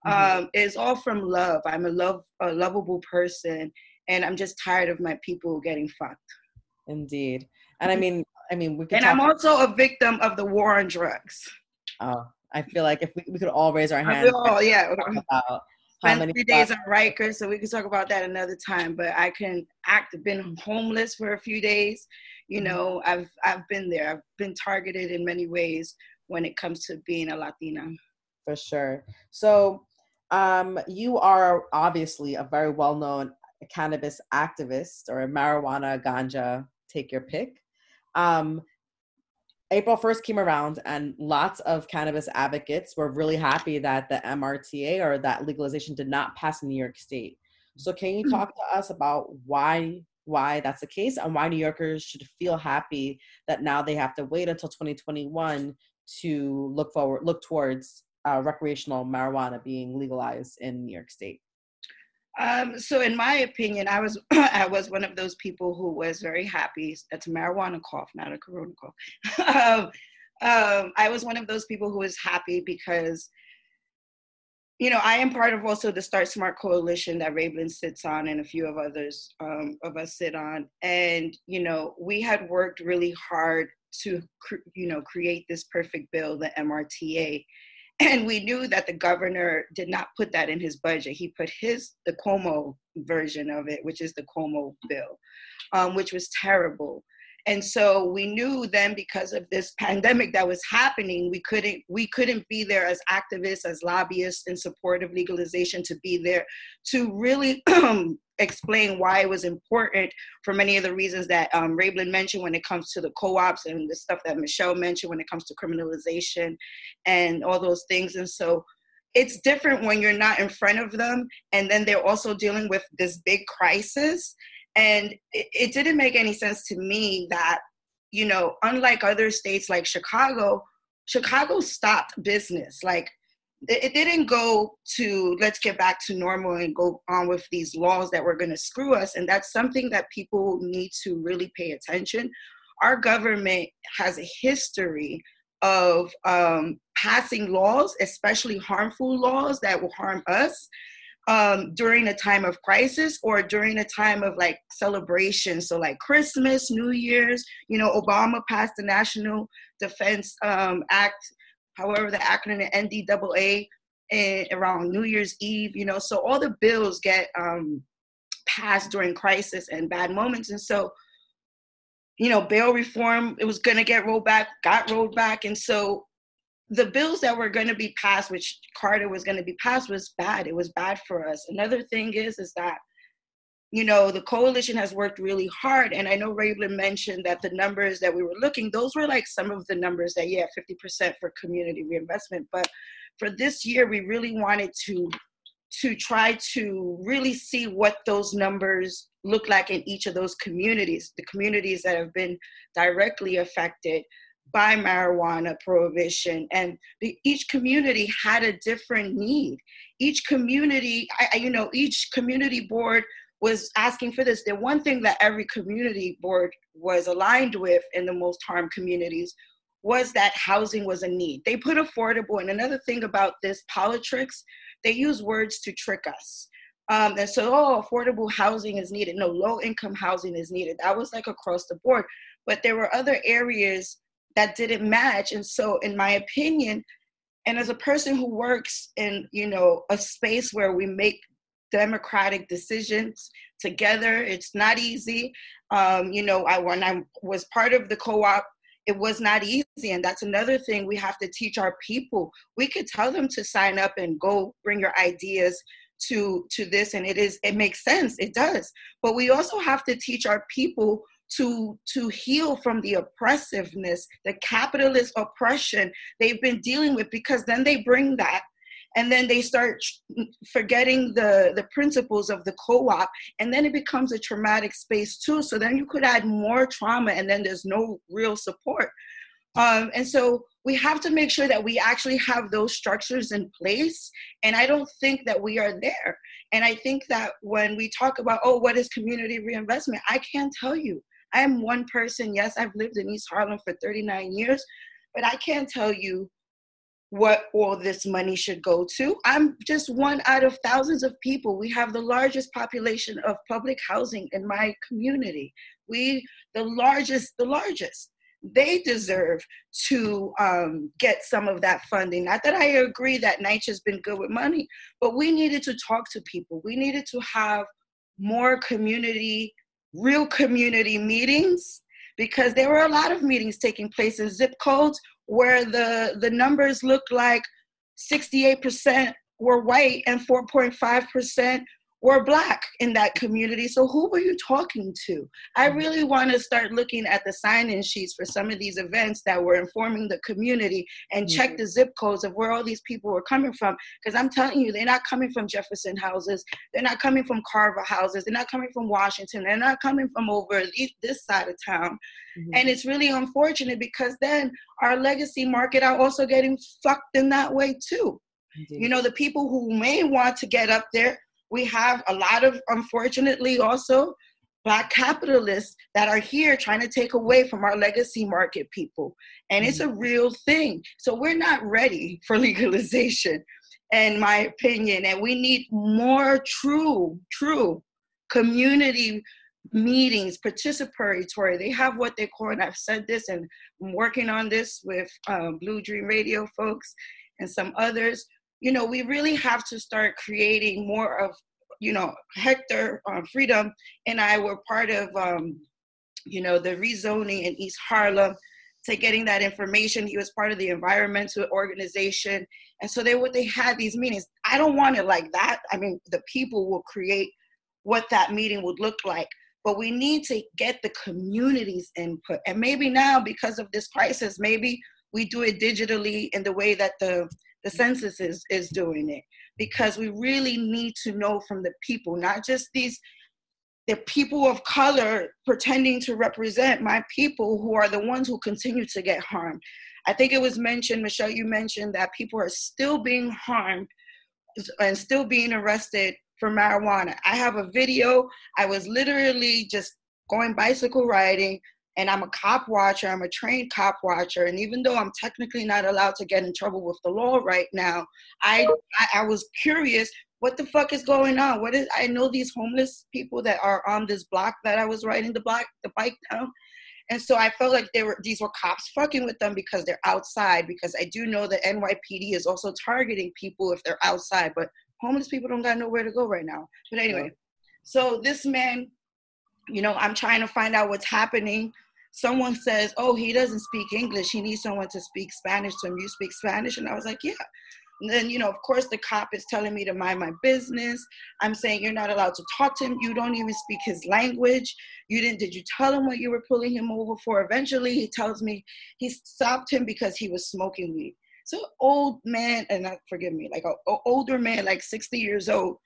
mm-hmm. um, is all from love. I'm a love a lovable person, and I'm just tired of my people getting fucked. Indeed, and I mm-hmm. mean, I mean, we can And I'm also a victim of the war on drugs. Oh, I feel like if we, we could all raise our hands. Oh, yeah. About how many three days on Rikers, so we can talk about that another time. But I can act. Been homeless for a few days. You mm-hmm. know, I've I've been there. I've been targeted in many ways when it comes to being a Latina. For sure. So, um, you are obviously a very well-known cannabis activist or a marijuana ganja, take your pick. Um, April 1st came around, and lots of cannabis advocates were really happy that the MRTA or that legalization did not pass in New York State. So, can you talk to us about why why that's the case and why New Yorkers should feel happy that now they have to wait until 2021 to look forward, look towards uh, recreational marijuana being legalized in New York State? Um, so, in my opinion, I was <clears throat> I was one of those people who was very happy. That's a marijuana cough, not a corona cough. <laughs> um, um, I was one of those people who was happy because, you know, I am part of also the Start Smart Coalition that Raeblin sits on, and a few of others um, of us sit on. And you know, we had worked really hard to, you know, create this perfect bill, the MRTA and we knew that the governor did not put that in his budget. He put his the Cuomo version of it, which is the Cuomo bill, um, which was terrible. And so we knew then because of this pandemic that was happening, we couldn't we couldn't be there as activists, as lobbyists in support of legalization to be there to really <clears throat> explain why it was important for many of the reasons that um, Raeblin mentioned when it comes to the co-ops and the stuff that Michelle mentioned when it comes to criminalization and all those things. And so it's different when you're not in front of them and then they're also dealing with this big crisis. And it, it didn't make any sense to me that, you know, unlike other states like Chicago, Chicago stopped business. Like it didn't go to let's get back to normal and go on with these laws that were going to screw us and that's something that people need to really pay attention. Our government has a history of um, passing laws especially harmful laws that will harm us um, during a time of crisis or during a time of like celebration so like christmas new year's you know obama passed the national defense um, act however the acronym NDAA around New Year's Eve, you know, so all the bills get um, passed during crisis and bad moments. And so, you know, bail reform, it was going to get rolled back, got rolled back. And so the bills that were going to be passed, which Carter was going to be passed, was bad. It was bad for us. Another thing is, is that you know, the coalition has worked really hard. And I know Raeblin mentioned that the numbers that we were looking, those were like some of the numbers that, yeah, 50% for community reinvestment. But for this year, we really wanted to to try to really see what those numbers look like in each of those communities, the communities that have been directly affected by marijuana prohibition and the, each community had a different need each community I, you know each community board was asking for this. The one thing that every community board was aligned with in the most harmed communities was that housing was a need. They put affordable, and another thing about this politics, they use words to trick us. Um, and so, oh, affordable housing is needed. No, low income housing is needed. That was like across the board. But there were other areas that didn't match. And so, in my opinion, and as a person who works in you know a space where we make democratic decisions together. It's not easy. Um, you know, I when I was part of the co-op, it was not easy, and that's another thing we have to teach our people. We could tell them to sign up and go bring your ideas to to this, and it is it makes sense. It does, but we also have to teach our people to to heal from the oppressiveness the capitalist oppression they've been dealing with because then they bring that and then they start forgetting the the principles of the co-op. And then it becomes a traumatic space too. So then you could add more trauma and then there's no real support. Um, and so we have to make sure that we actually have those structures in place. And i don't think that we are there. And i think that when we talk about oh what is community reinvestment? I can't tell you. I am one person. Yes i've lived in east harlem for 39 years. But i can't tell you what all this money should go to. I'm just one out of thousands of people. We have the largest population of public housing in my community. We, the largest, the largest. they deserve to um, get some of that funding. Not that I agree that NYCHA has been good with money, but we needed to talk to people. We needed to have more community, real community meetings because there were a lot of meetings taking place in zip codes where the, the numbers looked like 68% were white and 4.5% were black in that community. So who were you talking to? I mm-hmm. really want to start looking at the sign-in sheets for some of these events that were informing the community and mm-hmm. check the zip codes of where all these people were coming from. Because I'm telling you, they're not coming from Jefferson houses. They're not coming from Carver houses. They're not coming from Washington. They're not coming from over this side of town. Mm-hmm. And it's really unfortunate because then our legacy market are also getting fucked in that way too. Indeed. You know, the people who may want to get up there we have a lot of, unfortunately, also black capitalists that are here trying to take away from our legacy market people. And it's a mm-hmm. real thing. So we're not ready for legalization, in my opinion. And we need more true, true community meetings, participatory. They have what they call, and I've said this, and I'm working on this with um, Blue Dream Radio folks and some others you know, we really have to start creating more of, you know, Hector uh, Freedom and I were part of, um, you know, the rezoning in East Harlem to getting that information. He was part of the environmental organization. And so they would they had these meetings. I don't want it like that. I mean, the people will create what that meeting would look like. But we need to get the community's input. And maybe now, because of this crisis, maybe we do it digitally in the way that the the census is, is doing it because we really need to know from the people, not just these the people of color pretending to represent my people who are the ones who continue to get harmed. I think it was mentioned, Michelle, you mentioned that people are still being harmed and still being arrested for marijuana. I have a video. I was literally just going bicycle riding and I'm a cop watcher, I'm a trained cop watcher, and even though I'm technically not allowed to get in trouble with the law right now, I, I, I was curious what the fuck is going on? What is I know these homeless people that are on this block that I was riding the block the bike down. And so I felt like they were these were cops fucking with them because they're outside. Because I do know that NYPD is also targeting people if they're outside, but homeless people don't got nowhere to go right now. But anyway, so this man, you know, I'm trying to find out what's happening someone says, Oh, he doesn't speak English. He needs someone to speak Spanish to him. You speak Spanish? And I was like, Yeah. And then, you know, of course, the cop is telling me to mind my business. I'm saying you're not allowed to talk to him. You don't even speak his language. You didn't, did you tell him what you were pulling him over for? Eventually, he tells me he stopped him because he was smoking weed. So, old man, and not forgive me, like an older man, like 60 years old.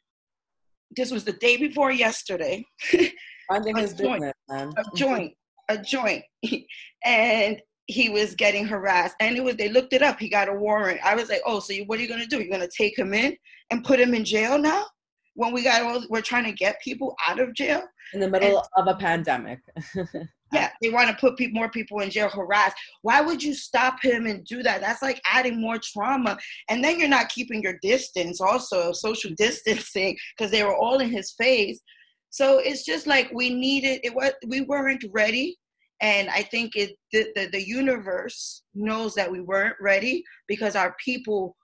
This was the day before yesterday. <laughs> Finding his joint, business, man. A joint a joint. <laughs> And he was getting harassed. And it was they looked it up. He got a warrant. I was like oh so you, what are you going to do? You're going to take him in and put him in jail now? When we got all we're trying to get people out of jail? In the middle and, of a pandemic. <laughs> Yeah they want to put people, more people in jail harassed. Why would you stop him and do that? That's like adding more trauma. And then you're not keeping your distance also social <laughs> distancing because they were all in his face so it's just like we needed it. What we weren't ready, and I think it the, the, the universe knows that we weren't ready because our people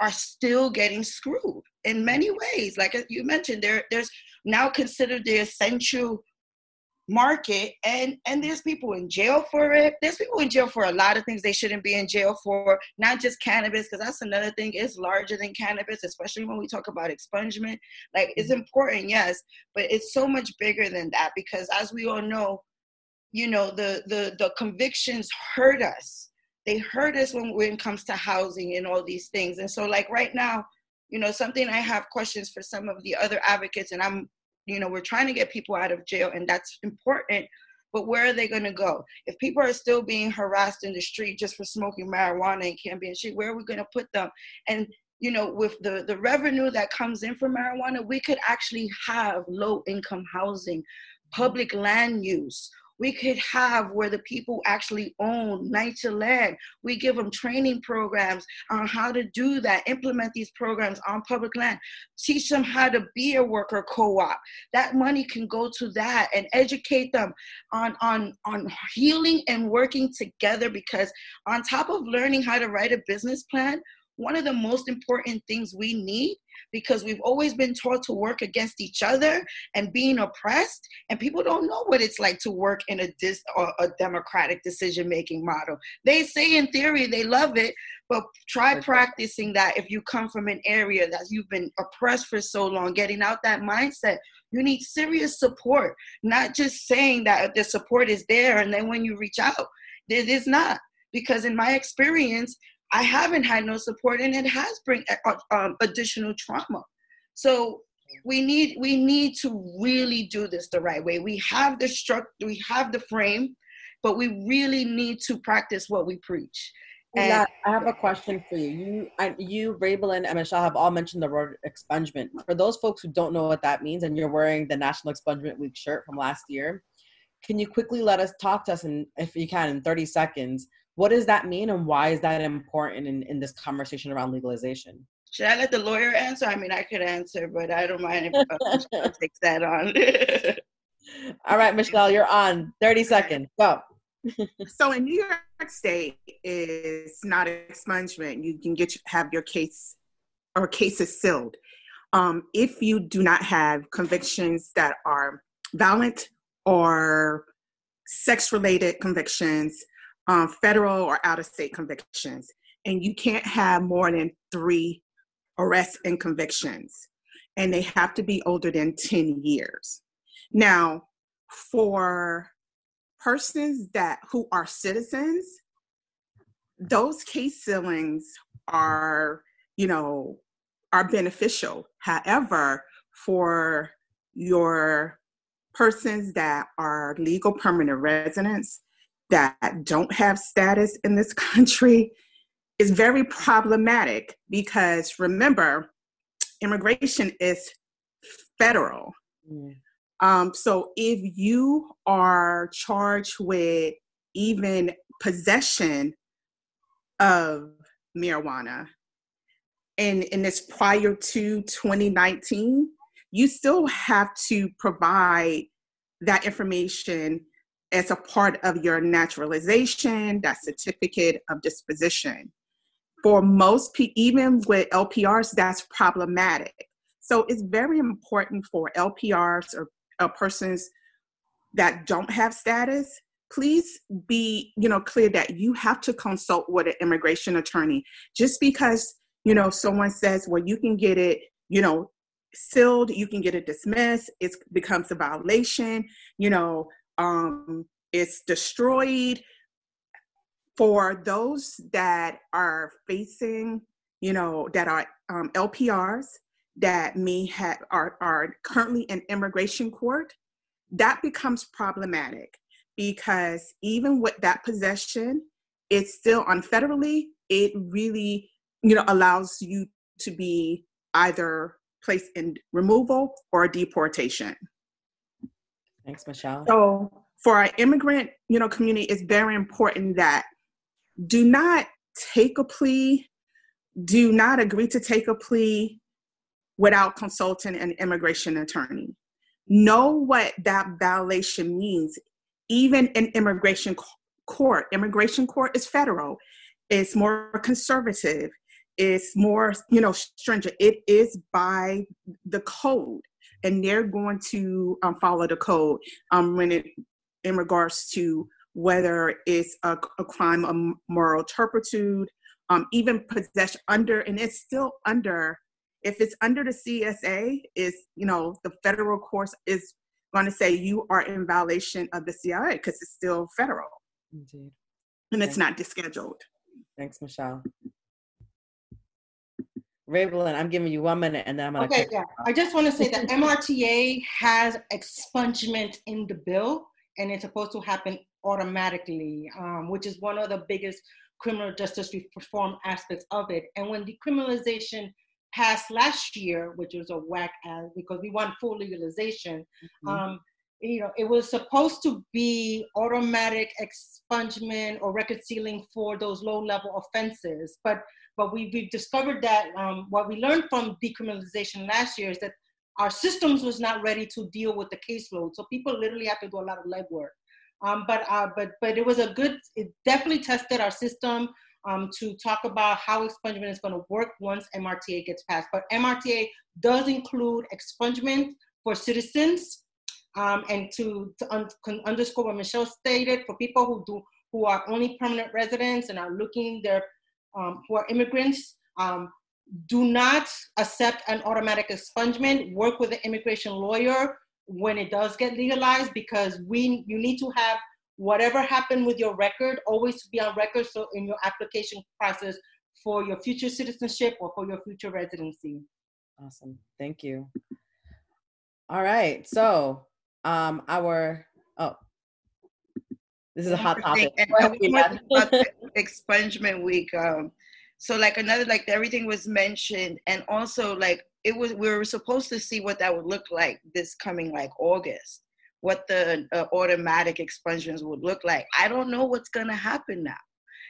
are still getting screwed in many ways. Like uh, you mentioned, there there's now considered the essential market and and there's people in jail for it. There's people in jail for a lot of things they shouldn't be in jail for not just cannabis because that's another thing it's larger than cannabis especially when we talk about expungement. Like it's mm-hmm. important yes but it's so much bigger than that because as we all know you know the the the convictions hurt us. They hurt us when when it comes to housing and all these things. And so like right now you know something i have questions for some of the other advocates and i'm you know we're trying to get people out of jail and that's important but where are they going to go? If people are still being harassed in the street just for smoking marijuana and in street where are we going to put them? And you know with the the revenue that comes in from marijuana we could actually have low income housing public land use We could have where the people actually own NYCHA land. We give them training programs on how to do that, implement these programs on public land, teach them how to be a worker co-op. That money can go to that and educate them on, on, on healing and working together because on top of learning how to write a business plan, one of the most important things we need because we've always been taught to work against each other and being oppressed. And people don't know what it's like to work in a dis or a democratic decision making model. They say in theory they love it but try practicing that if you come from an area that you've been oppressed for so long getting out that mindset you need serious support. Not just saying that the support is there and then when you reach out it is not. Because in my experience I haven't had no support, and it has bring uh, um, additional trauma. So we need we need to really do this the right way. We have the structure, we have the frame, but we really need to practice what we preach. And I have a question for you. You, I, you, Raybelin, and Michelle have all mentioned the word expungement. For those folks who don't know what that means, and you're wearing the National Expungement Week shirt from last year, can you quickly let us talk to us, and if you can, in 30 seconds, what does that mean and why is that important in, in this conversation around legalization? Should I let the lawyer answer? I mean, I could answer, but I don't mind if Michelle <laughs> takes that on. <laughs> All right, Michelle, you're on. 30 seconds. Go. <laughs> so in New York State is not expungement. You can get have your case or cases sealed. Um, if you do not have convictions that are violent or sex related convictions, um, federal or out of state convictions. And you can't have more than three arrests and convictions. And they have to be older than 10 years. Now, for persons that who are citizens, those case ceilings are, you know, are beneficial. However, for your persons that are legal permanent residents, that don't have status in this <laughs> country is very problematic because remember, immigration is federal. Mm. Um, so if you are charged with even possession of marijuana and, and it's prior to 2019, you still have to provide that information as a part of your naturalization, that certificate of disposition. For most people, even with LPRs, that's problematic. So it's very important for LPRs or, or persons that don't have status please be you know clear that you have to consult with an immigration attorney just because you know someone says well you can get it you know sealed you can get it dismissed it becomes a violation you know um, it's destroyed for those that are facing, you know, that are um, LPRs that may have are, are currently in immigration court, that becomes problematic because even with that possession, it's still on federally, it really, you know, allows you to be either placed in removal or deportation. Thanks, Michelle. So for our immigrant, you know, community, it's very important that do not take a plea, do not agree to take a plea without consulting an immigration attorney. Know what that violation means. Even in immigration court, immigration court is federal. It's more conservative. It's more, you know, stringent. It is by the code and they're going to um, follow the code um, when it in regards to whether it's a, a crime of moral turpitude, um, even possession under, and it's still under, if it's under the CSA, is, you know, the federal course is going to say you are in violation of the CIA because it's still federal. Indeed. And it's not descheduled. Thanks, Michelle. Raybelin, I'm giving you one minute and then I'm going to. Okay, yeah. I just want to say that <laughs> MRTA has expungement in the bill and it's supposed to happen automatically, um, which is one of the biggest criminal justice reform aspects of it. And when decriminalization passed last year, which was a whack as because we want full legalization, mm-hmm. um, you know, it was supposed to be automatic expungement or record sealing for those low level offenses. But but we, we've discovered that um, what we learned from decriminalization last year is that our systems was not ready to deal with the caseload. So people literally have to do a lot of legwork. Um, but uh, but but it was a good. It definitely tested our system um, to talk about how expungement is going to work once MRTA gets passed. But MRTA does include expungement for citizens, um, and to, to un- underscore what Michelle stated, for people who do who are only permanent residents and are looking their um, who are immigrants. Um, do not accept an automatic expungement. Work with an immigration lawyer when it does get legalized because we you need to have whatever happened with your record always be on record so in your application process for your future citizenship or for your future residency awesome thank you all right so um our oh. This is a hot topic. Expungement week um so like another like everything was mentioned and also like it was we were supposed to see what that would look like this coming like august what the uh, automatic expungements would look like. I don't know what's going to happen now.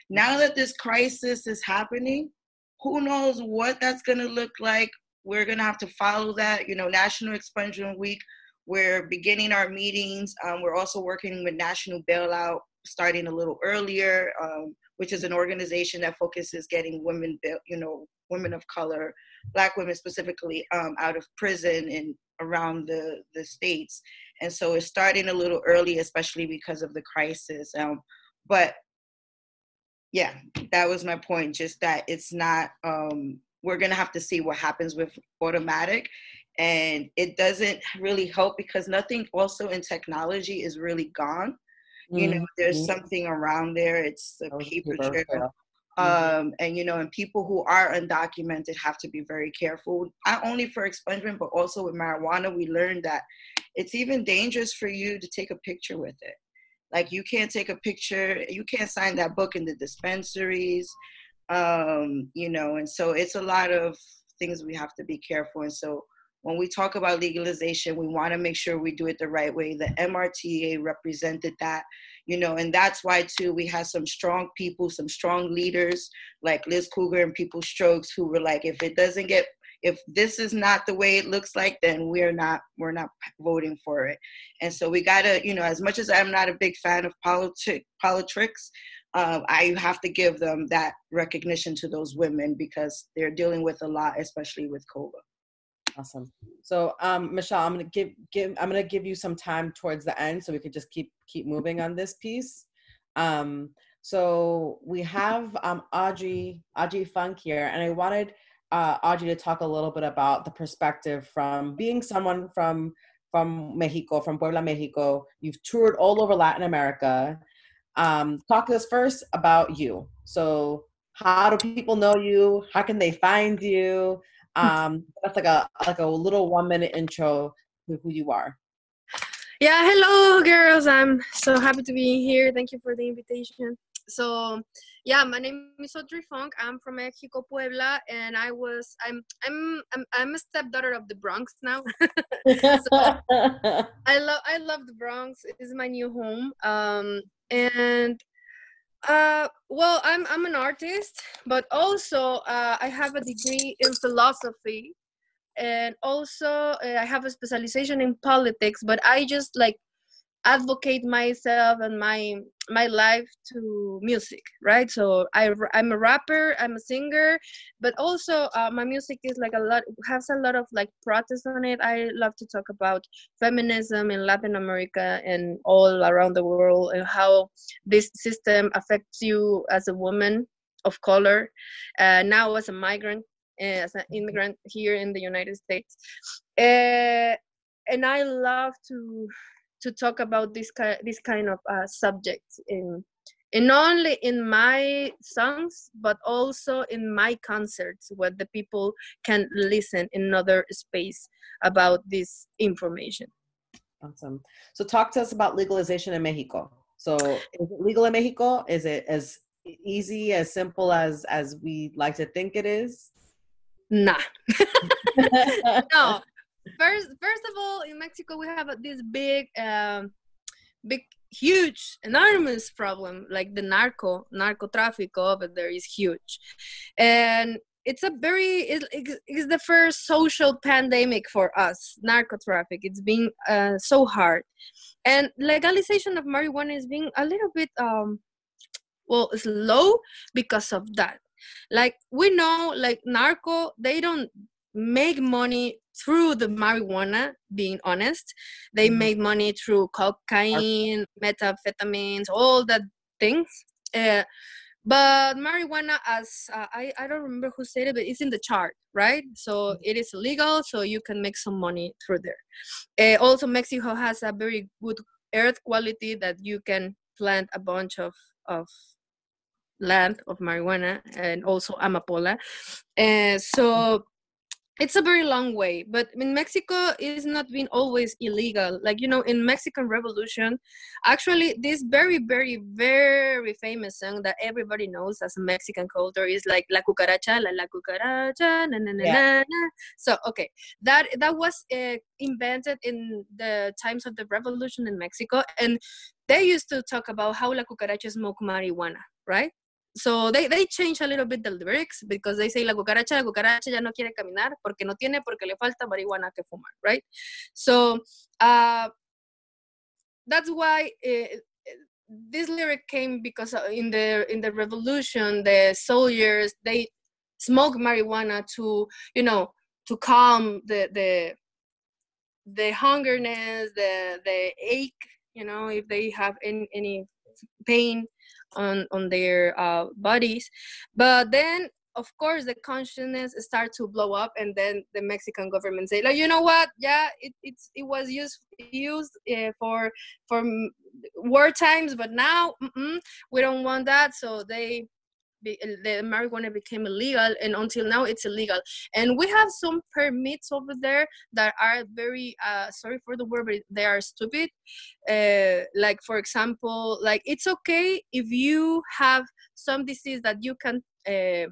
Now that this crisis is happening who knows what that's going to look like? We're going to have to follow that you know national expungement week we're beginning our meetings um, we're also working with national bailout starting a little earlier um, which is an organization that focuses getting women, you know, women of color, black women specifically, um, out of prison and around the the states. And so it's starting a little early, especially because of the crisis. Um, but yeah, that was my point. Just that it's not. Um, we're gonna have to see what happens with automatic, and it doesn't really help because nothing also in technology is really gone you know there's mm-hmm. something around there it's a paper trail mm-hmm. um, and you know and people who are undocumented have to be very careful not only for expungement but also with marijuana we learned that it's even dangerous for you to take a picture with it like you can't take a picture you can't sign that book in the dispensaries um, you know and so it's a lot of things we have to be careful and so when we talk about legalization, we want to make sure we do it the right way. The MRTA represented that, you know, and that's why too we had some strong people, some strong leaders like Liz Krueger and Peoples-Stokes who were like, if it doesn't get if this is not the way it looks like then we're not we're not voting for it and so we gotta you know as much as i'm not a big fan of politic politics uh, i have to give them that recognition to those women because they're dealing with a lot especially with COBA Awesome. So, um, Michelle, I'm gonna give give I'm gonna give you some time towards the end, so we could just keep keep moving on this piece. Um, so we have um, Audrey Audrey Funk here, and I wanted uh, Audrey to talk a little bit about the perspective from being someone from from Mexico, from Puebla, Mexico. You've toured all over Latin America. Um, talk to us first about you. So, how do people know you? How can they find you? Um, that's like a like a little one minute intro to who you are. Yeah, hello girls. I'm so happy to be here. Thank you for the invitation. So, yeah, my name is Audrey Funk. I'm from Mexico, Puebla, and I was I'm I'm I'm, I'm a stepdaughter of the Bronx now. <laughs> so <laughs> I love I love the Bronx. It's my new home. Um, and uh, well, I'm I'm an artist, but also uh, I have a degree in philosophy, and also uh, I have a specialization in politics. But I just like advocate myself and my my life to music right? So i i'm a rapper i'm a singer but also uh, my music is like a lot has a lot of like protest on it. I love to talk about feminism in latin america and all around the world and how this system affects you as a woman of color uh, now as a migrant uh, as an immigrant here in the united states. Uh, and i love to to talk about this kind this kind of uh, subjects in and not only in my songs but also in my concerts where the people can listen in another space about this information. Awesome. So talk to us about legalization in mexico. So is it legal in mexico? Is it as easy as simple as as we like to think it is? Nah. <laughs> No first first of all in mexico we have this big um big huge enormous problem like the narco narco traffic over there is huge. And it's a very it, it's the first social pandemic for us narco traffic it's been uh, so hard. And legalization of marijuana is being a little bit um well slow because of that. Like we know like narco they don't make money through the marijuana being honest they mm-hmm. make money through cocaine methamphetamines all that things uh, but marijuana as uh, I, I don't remember who said it but it's in the chart right so mm-hmm. it is illegal so you can make some money through there uh, also mexico has a very good earth quality that you can plant a bunch of of land of marijuana and also amapola and so it's a very long way but in mexico it's not been always illegal. Like you know in mexican revolution actually this very very very famous song that everybody knows as a mexican culture is like la cucaracha la la cucaracha na na na yeah. na so okay that that was uh, invented in the times of the revolution in mexico and they used to talk about how la cucaracha smoke marijuana right so they, they change a little bit the lyrics because they say la cucaracha, la cucaracha ya no quiere caminar porque no tiene, porque le falta marihuana que fumar, right? So uh, that's why uh, this lyric came because uh, in the in the revolution, the soldiers they smoke marijuana to you know to calm the the the hungerness, the the ache, you know, if they have any any pain on on their uh, bodies. But then of course the consciousness start to blow up and then the mexican government say like you know what? Yeah it, it's it was used used uh, for for war times but now we don't want that. So they the marijuana became illegal and until now it's illegal and we have some permits over there that are very uh, sorry for the word but they are stupid uh, like for example like it's okay if you have some disease that you can uh,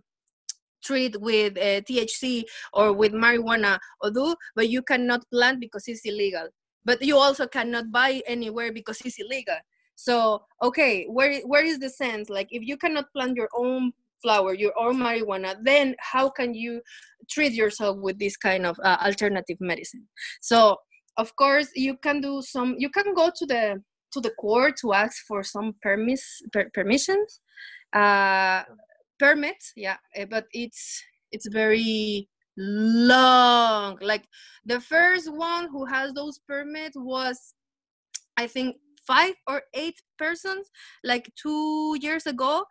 treat with uh, THC or with marijuana or do, but you cannot plant because it's illegal. But you also cannot buy anywhere because it's illegal. So okay, where where is the sense? Like if you cannot plant your own flower, your own marijuana, then how can you treat yourself with this kind of uh, alternative medicine? So of course you can do some. You can go to the to the court to ask for some permis per, permissions, uh, permits. Yeah, eh, but it's it's very long. Like the first one who has those permits was, I think five or eight persons like two years ago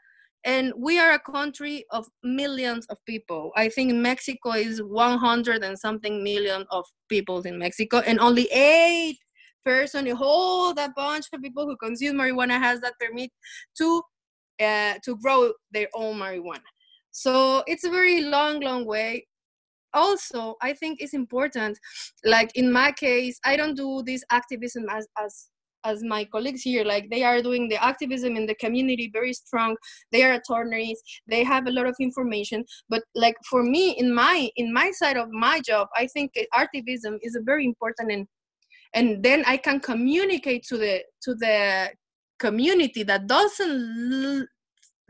and we are a country of millions of people. I think mexico is 100 and something million of people in mexico and only eight person a whole that bunch of people who consume marijuana has that permit to uh, to grow their own marijuana. So it's a very long long way. Also i think it's important like in my case i don't do this activism as as as my colleagues here like they are doing the activism in the community very strong. They are attorneys. They have a lot of information. But like for me in my in my side of my job i think activism is a very important and and then i can communicate to the to the community that doesn't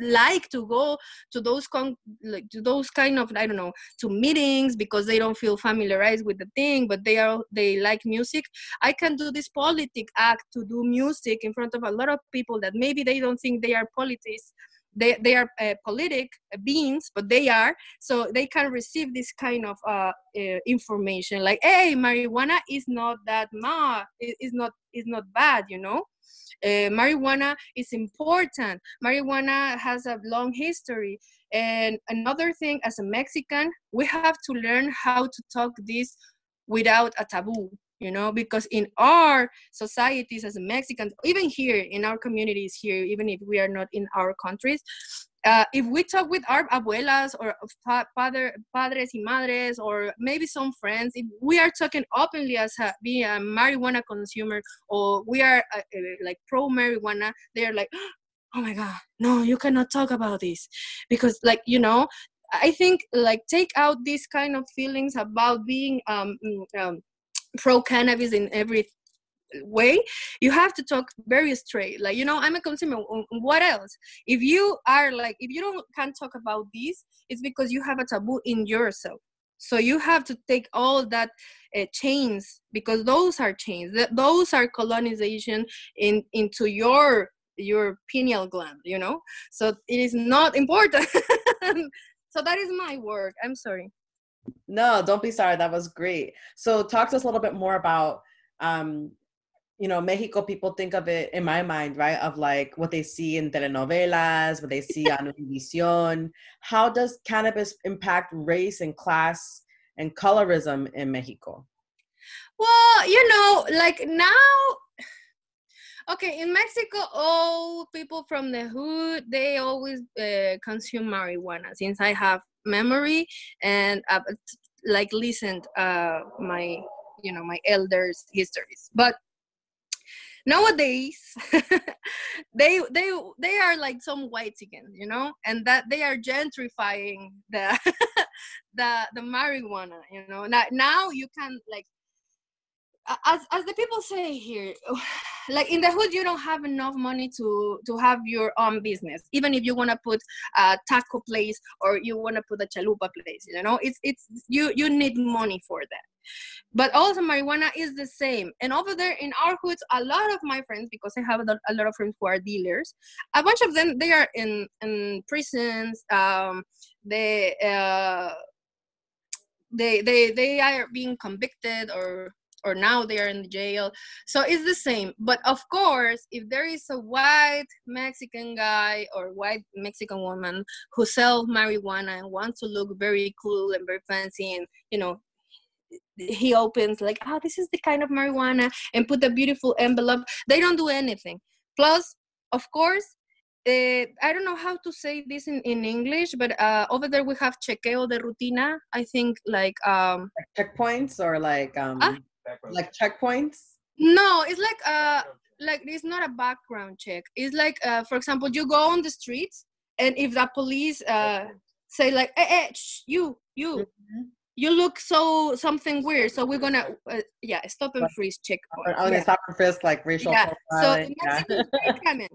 like to go to those con- like to those kind of I don't know to meetings because they don't feel familiarized with the thing, but they are they like music. I can do this politic act to do music in front of a lot of people that maybe they don't think they are politics they, they are uh, politic beings but they are so they can receive this kind of uh, uh, information like hey marijuana is not that ma is not is not bad you know uh, marijuana is important. Marijuana has a long history. And another thing, as a Mexican, we have to learn how to talk this without a taboo you know because in our societies as mexicans even here in our communities here even if we are not in our countries uh, if we talk with our abuelas or father, padres y madres, or maybe some friends, if we are talking openly as a, being a marijuana consumer or we are uh, uh, like pro marijuana, they are like, <gasps> oh my god, no, you cannot talk about this. Because, like, you know, I think like take out these kind of feelings about being um, mm, um pro cannabis in every way you have to talk very straight. Like you know i'm a consumer what else? If you are like if you don't can't talk about this it's because you have a taboo in yourself. So you have to take all that uh, chains because those are chains. Th- those are colonization in into your your pineal gland you know? So it is not important. <laughs> So that is my work i'm sorry no don't be sorry that was great so talk to us a little bit more about um you know, Mexico people think of it in my mind, right? Of like what they see in telenovelas, what they see on Univision. How does cannabis impact race and class and colorism in Mexico? Well, you know, like now, okay, in Mexico, all people from the hood they always uh, consume marijuana. Since I have memory and uh, like listened uh, my you know my elders' histories, but nowadays <laughs> they they they are like some whites again you know? And that they are gentrifying the <laughs> the the marijuana you know? Now, now you can like as as the people say here <sighs> like in the hood you don't have enough money to to have your own business even if you want to put a taco place or you want to put a chalupa place you know? It's it's you you need money for that. But also marijuana is the same. And over there in our hoods a lot of my friends because i have a lot of friends who are dealers a bunch of them they are in in prisons um they uh they they they are being convicted or or now they are in the jail so it's the same but of course if there is a white mexican guy or white mexican woman who sells marijuana and wants to look very cool and very fancy and you know he opens like oh this is the kind of marijuana and put a beautiful envelope they don't do anything plus of course uh, I don't know how to say this in, in English, but uh, over there we have chequeo de rutina. I think like um, checkpoints or like um, ah? Like checkpoints. No, it's like uh, like it's not a background check. It's like uh, for example, you go on the streets, and if the police uh, say like, "Hey, hey shh, you, you," mm-hmm you look so something weird. So we're gonna uh, yeah stop and freeze check. Oh, gonna yeah. stop and frisk like racial. Yeah. Profiling. So yeah.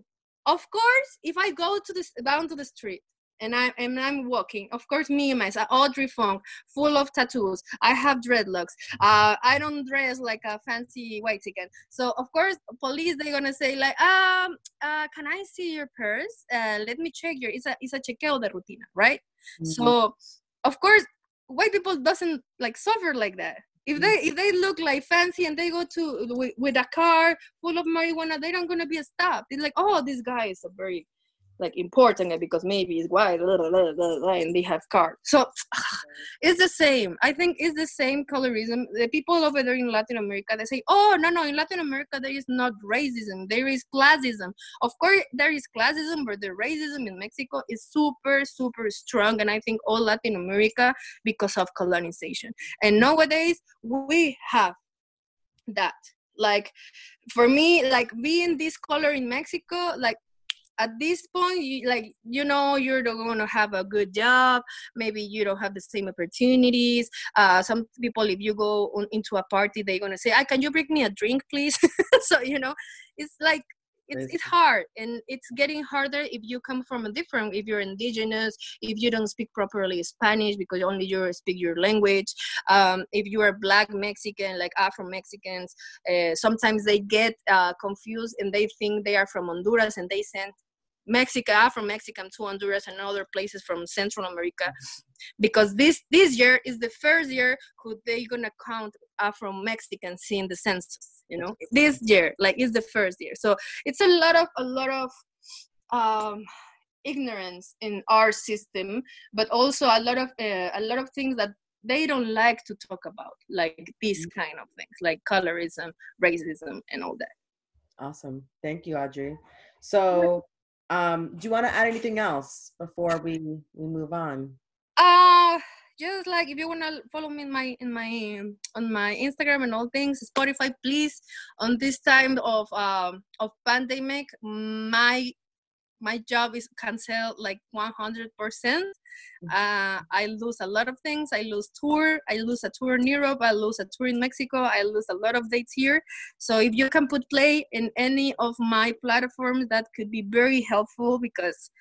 of course, if I go to this down to the street and I and I'm walking, of course, me and myself, Audrey Funk, full of tattoos. I have dreadlocks. Uh, I don't dress like a fancy white chicken. So of course, police they're gonna say like, um, uh, can I see your purse? Uh, let me check your. It's a it's a chequeo de rutina, right? Mm-hmm. So of course white people doesn't like suffer like that if they if they look like fancy and they go to with, with a car full of marijuana they don't gonna be stopped it's like oh this guy is a very like important because maybe it's white blah, blah, blah, and they have cars. So <sighs> it's the same. I think it's the same colorism. The people over there in latin america they say oh no no in latin america there is not racism. There is classism. Of course there is classism but the racism in mexico is super super strong and i think all latin america because of colonization. And nowadays we have that. Like for me like being this color in mexico like at this point you like you know you're not going to have a good job maybe you don't have the same opportunities uh, some people if you go on, into a party they're going to say ah, can you bring me a drink please? <laughs> So you know it's like it's, it's hard and it's getting harder if you come from a different if you're indigenous if you don't speak properly spanish because only you speak your language um, if you are black mexican like afro mexicans uh, sometimes they get uh, confused and they think they are from honduras and they send Mexico, from Mexican to Honduras and other places from Central America, because this this year is the first year who they gonna count Afro Mexicans in the census. You know, this year, like, is the first year. So it's a lot of a lot of um, ignorance in our system, but also a lot of uh, a lot of things that they don't like to talk about, like these mm-hmm. kind of things, like colorism, racism, and all that. Awesome, thank you, Audrey. So um, do you want to add anything else before we we move on? Uh just like if you wanna follow me in my in my on my Instagram and all things, Spotify, please. On this time of um of pandemic, my my job is cancel like 100 percent. Uh, i lose a lot of things. I lose tour i lose a tour in europe i lose a tour in mexico i lose a lot of dates here. So if you can put play in any of my platforms that could be very helpful because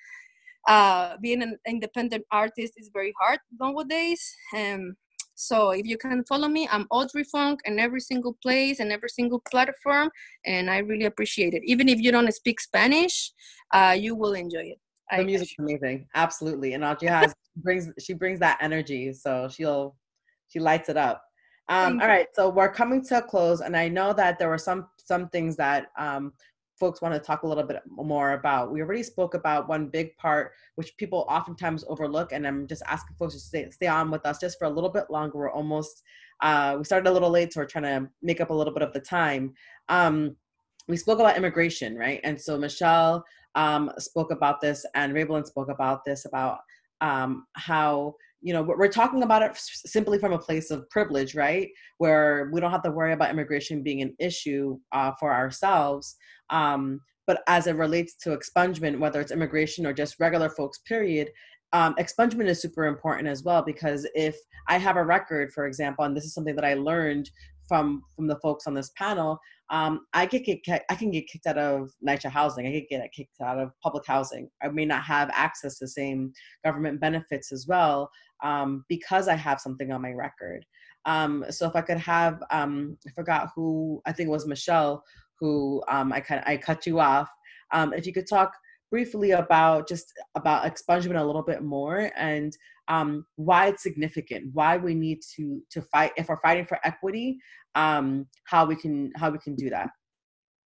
uh, being an independent artist is very hard nowadays. Um, so if you can follow me, I'm Audrey Funk in every single place and every single platform, and I really appreciate it. Even if you don't speak Spanish, uh, you will enjoy it. The I, music's amazing, absolutely. And Audrey has brings she brings that energy, so she'll she lights it up. Um, all right, so we're coming to a close, and I know that there were some some things that um, folks want to talk a little bit more about. We already spoke about one big part, which people oftentimes overlook, and I'm just asking folks to stay, stay on with us just for a little bit longer. We're almost, uh, we started a little late, so we're trying to make up a little bit of the time. Um, we spoke about immigration, right? And so Michelle um, spoke about this, and Raybelin spoke about this about um, how you know we're talking about it simply from a place of privilege right where we don't have to worry about immigration being an issue uh, for ourselves um, but as it relates to expungement whether it's immigration or just regular folks period um, expungement is super important as well because if i have a record for example and this is something that i learned from from the folks on this panel um, I get get I can get kicked out of NYCHA housing. I could get kicked out of public housing. I may not have access to the same government benefits as well um, because I have something on my record. Um, so if I could have, um, I forgot who I think it was Michelle who um, I kind I cut you off. Um, if you could talk briefly about just about expungement a little bit more and um, why it's significant, why we need to to fight if we're fighting for equity, um, how we can how we can do that.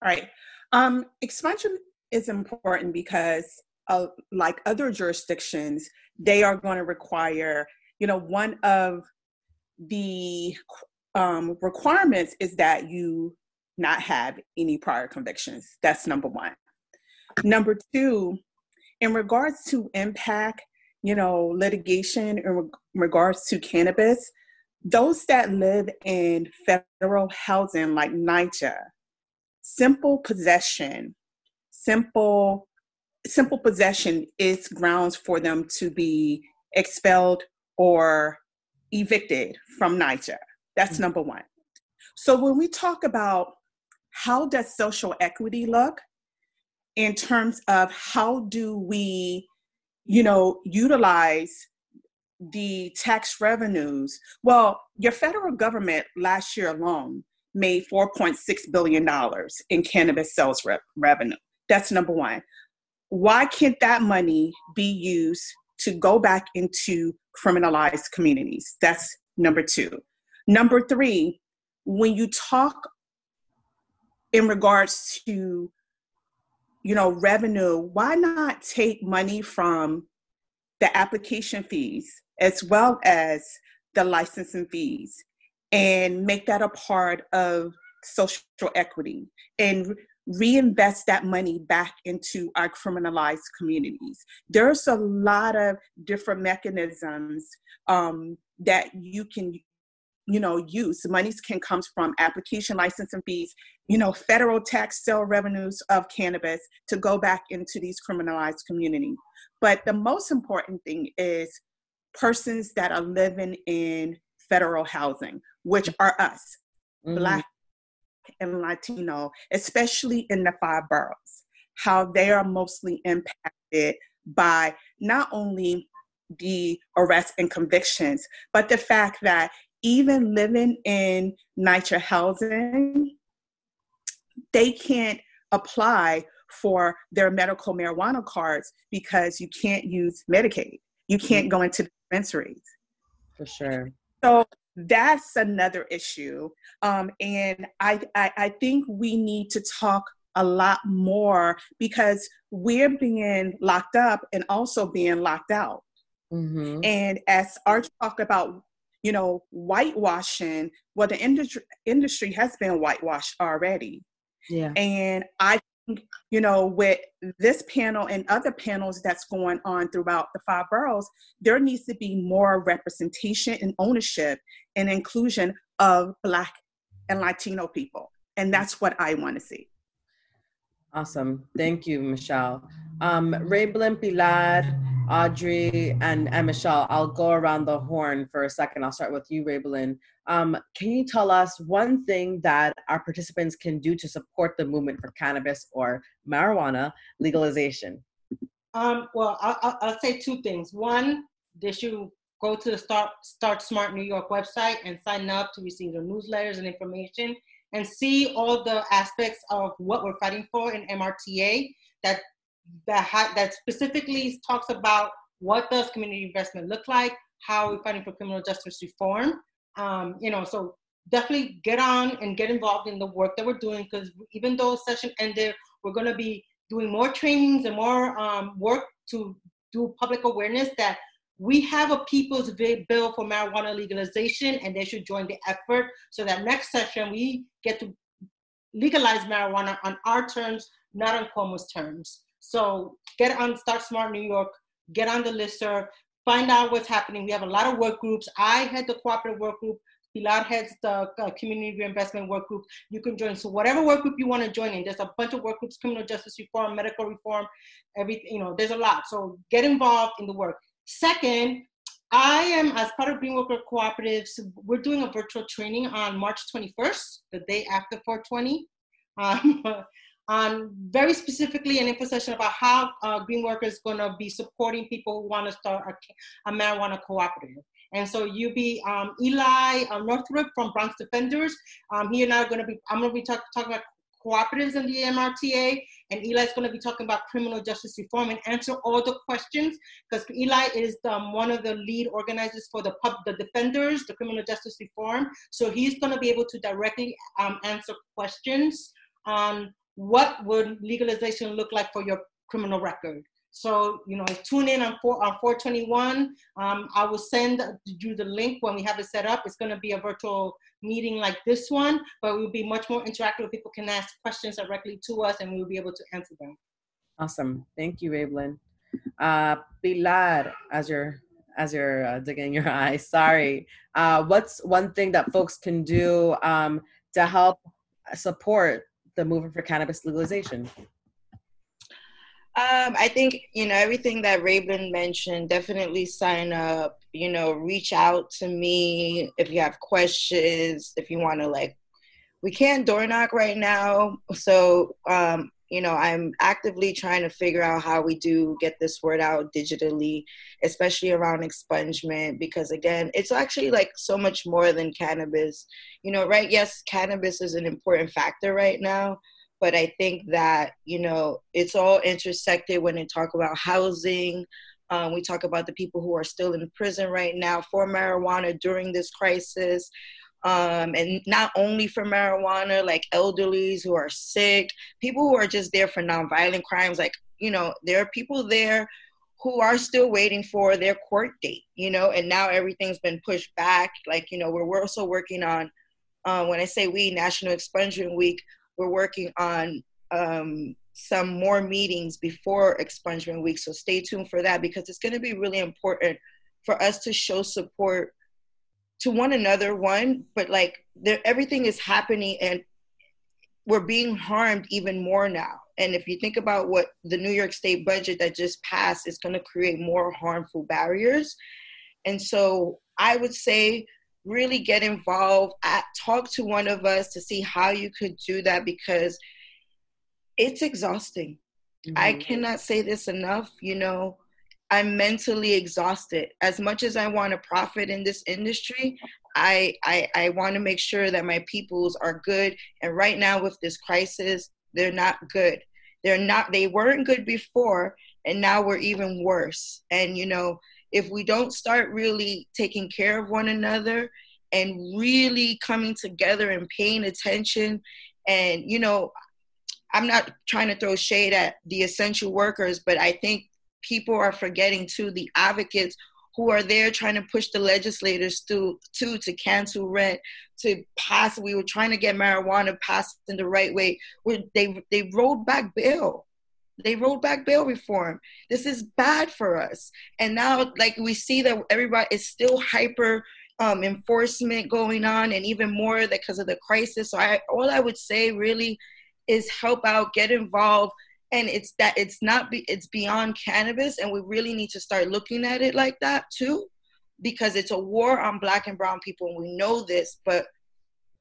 All right, um, expungement is important because uh, like other jurisdictions, they are going to require, you know, one of the um, requirements is that you not have any prior convictions. That's number one. Number two, in regards to impact, you know, litigation in re- regards to cannabis, those that live in federal housing like NYCHA, simple possession, simple simple possession is grounds for them to be expelled or evicted from NYCHA. That's mm-hmm. number one. So when we talk about how does social equity look in terms of how do we, you know, utilize the tax revenues? Well, your federal government last year alone made $4.6 billion in cannabis sales re- revenue. That's number one why can't that money be used to go back into criminalized communities? That's number two. Number three, when you talk in regards to you know revenue why not take money from the application fees as well as the licensing fees and make that a part of social equity and reinvest that money back into our criminalized communities. There's a lot of different mechanisms um, that you can you know use monies can comes from application licensing fees you know federal tax sale revenues of cannabis to go back into these criminalized communities but the most important thing is persons that are living in federal housing which are us mm-hmm. black and Latino, especially in the five boroughs, how they are mostly impacted by not only the arrests and convictions, but the fact that even living in NYCHA housing, they can't apply for their medical marijuana cards because you can't use Medicaid. You can't mm-hmm. go into dispensaries. For sure. So that's another issue. Um, and I, I, I think we need to talk a lot more because we're being locked up and also being locked out. Mm-hmm. And as Art talked about, you know, whitewashing, well, the industry industry has been whitewashed already. Yeah. And I think, you know, with this panel and other panels that's going on throughout the five boroughs, there needs to be more representation and ownership and inclusion of Black and Latino people. And that's what I want to see. Awesome. Thank you, Michelle. Um, Raybelin, Pilar, Audrey, and, and Michelle, I'll go around the horn for a second. I'll start with you, Raybelin. Um, can you tell us one thing that our participants can do to support the movement for cannabis or marijuana legalization? Um, well, I'll, I'll say two things. One, they should go to the Start, Start Smart New York website and sign up to receive the newsletters and information and see all the aspects of what we're fighting for in MRTA that that ha- that specifically talks about what does community investment look like, how we're fighting for criminal justice reform. Um, you know, so definitely get on and get involved in the work that we're doing because even though session ended, we're going to be doing more trainings and more um, work to do public awareness that we have a people's bill for marijuana legalization and they should join the effort so that next session we get to legalize marijuana on our terms, not on Cuomo's terms. So get on Start Smart New York, get on the listserv, find out what's happening. We have a lot of work groups. I head the cooperative work group. Pilar heads the uh, community reinvestment work group. You can join. So whatever work group you want to join in, there's a bunch of work groups: criminal justice reform, medical reform, everything. You know, there's a lot. So get involved in the work. Second, I am, as part of Green Worker Cooperatives, we're doing a virtual training on March 21st, the day after 420, um, <laughs> on very specifically an info session about how uh, Green Worker is going to be supporting people who want to start a, a, marijuana cooperative. And so you'll be um, Eli uh, Northrup from Bronx Defenders. Um, he and I are going to be, I'm going to be talk, talking about cooperatives in the MRTA, and Eli is going to be talking about criminal justice reform and answer all the questions because Eli is um, one of the lead organizers for the pub, the defenders, the criminal justice reform. So he's going to be able to directly um, answer questions on what would legalization look like for your criminal record. So, you know, tune in on, four, on 421. Um, I will send you the link when we have it set up. It's going to be a virtual meeting like this one, but we'll be much more interactive. People can ask questions directly to us and we'll be able to answer them. Awesome. Thank you, Raybelin. Uh, Pilar, as you're as you're uh, digging your <laughs> eyes, sorry. Uh, what's one thing that folks can do um, to help support the movement for cannabis legalization? Um, I think you know everything that Raybelin mentioned. Definitely sign up. You know, reach out to me if you have questions. If you want to like, we can't door knock right now, so um, you know I'm actively trying to figure out how we do get this word out digitally, especially around expungement. Because again, it's actually like so much more than cannabis. You know, right? Yes, cannabis is an important factor right now but I think that you know it's all intersected when they talk about housing. Um, we talk about the people who are still in prison right now for marijuana during this crisis. Um, and not only for marijuana, like elderlies who are sick, people who are just there for nonviolent crimes. Like, you know, there are people there who are still waiting for their court date, you know, and now everything's been pushed back. Like, you know, we're, we're also working on, uh, when I say we, National Expungement Week, we're working on um, some more meetings before expungement week. So stay tuned for that because it's going to be really important for us to show support to one another. One, but like everything is happening and we're being harmed even more now. And if you think about what the New York State budget that just passed is going to create more harmful barriers. And so I would say really get involved. At, talk to one of us to see how you could do that because it's exhausting. Mm-hmm. i cannot say this enough you know i'm mentally exhausted. As much as i want to profit in this industry i i, I want to make sure that my peoples are good. And right now with this crisis they're not good. They're not they weren't good before and now we're even worse. And you know if we don't start really taking care of one another and really coming together and paying attention and you know i'm not trying to throw shade at the essential workers but i think people are forgetting too the advocates who are there trying to push the legislators to to to cancel rent to pass we were trying to get marijuana passed in the right way where they they rolled back bail they rolled back bail reform. This is bad for us. And now, like, we see that everybody is still hyper um, enforcement going on, and even more because of the crisis. So, I all I would say really is help out, get involved, and it's that it's not be, it's beyond cannabis, and we really need to start looking at it like that too, because it's a war on Black and Brown people, and we know this, but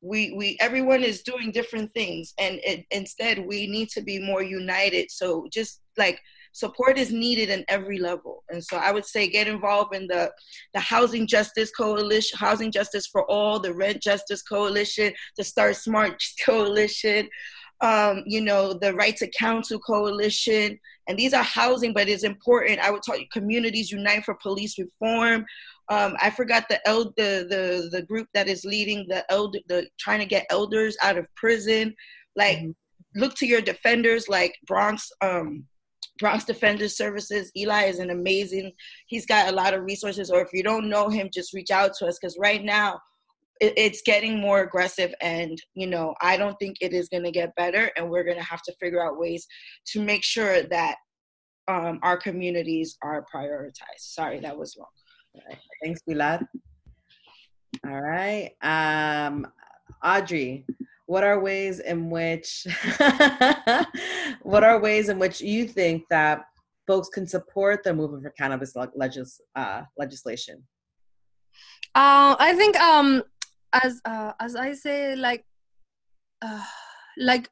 we we everyone is doing different things and it, instead we need to be more united. So just like support is needed in every level. And so i would say get involved in the the housing justice coalition housing justice for all the rent justice coalition the start smart <laughs> coalition um, you know the right to counsel coalition. And these are housing but it's important. I would you communities unite for police reform um, I forgot the, el- the the the group that is leading the elder the trying to get elders out of prison. Like mm-hmm. look to your defenders like Bronx um, Bronx Defenders Services. Eli is an amazing. He's got a lot of resources. Or if you don't know him, just reach out to us because right now it, it's getting more aggressive, and you know I don't think it is going to get better, and we're going to have to figure out ways to make sure that um, our communities are prioritized. Sorry, that was long. Thanks, Pilar. All right. Um, Audrey, what are ways in which <laughs> what are ways in which you think that folks can support the movement for cannabis legis, uh, legislation? Uh, I think um, as uh, as I say, like uh, like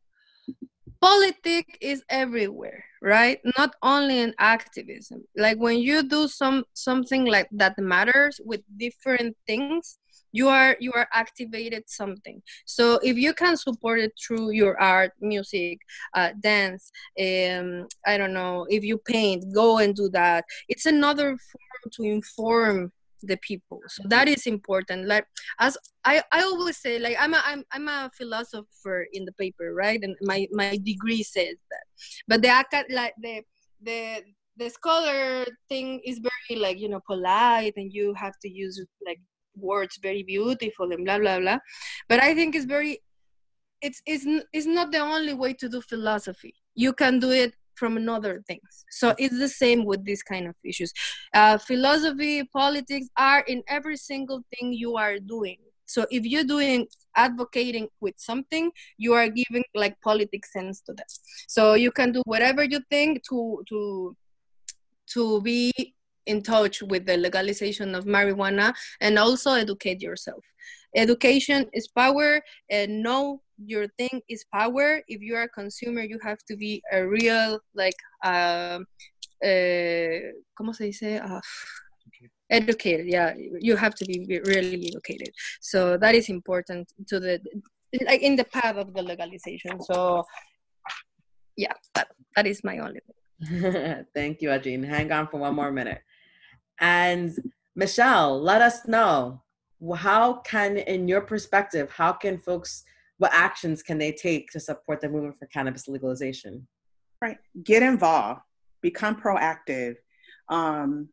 politics is everywhere right? Not only in activism. Like when you do some something like that matters with different things you are you are activated something. So if you can support it through your art music uh, dance um, i don't know if you paint go and do that. It's another form to inform the people. So mm-hmm. that is important. Like as i i always say like i'm a i'm, I'm a philosopher in the paper right? And my my degree says that. But the like the the the scholar thing is very like you know polite and you have to use like words very beautiful and blah blah blah. But i think it's very it's it's, it's not the only way to do philosophy. You can do it from another things. So it's the same with these kind of issues. Uh, philosophy, politics are in every single thing you are doing. So if you're doing advocating with something, you are giving like politics sense to that. So you can do whatever you think to to to be in touch with the legalization of marijuana and also educate yourself. Education is power and know your thing is power. If you are a consumer you have to be a real like uh, uh ¿cómo se dice? Uh, educated. Yeah you have to be really educated. So that is important to the like in the path of the legalization. So yeah that, that is my only thing. <laughs> Thank you Ajin. hang on for one more minute. And michelle let us know how can in your perspective how can folks what actions can they take to support the movement for cannabis legalization? Right. Get involved, become proactive, um,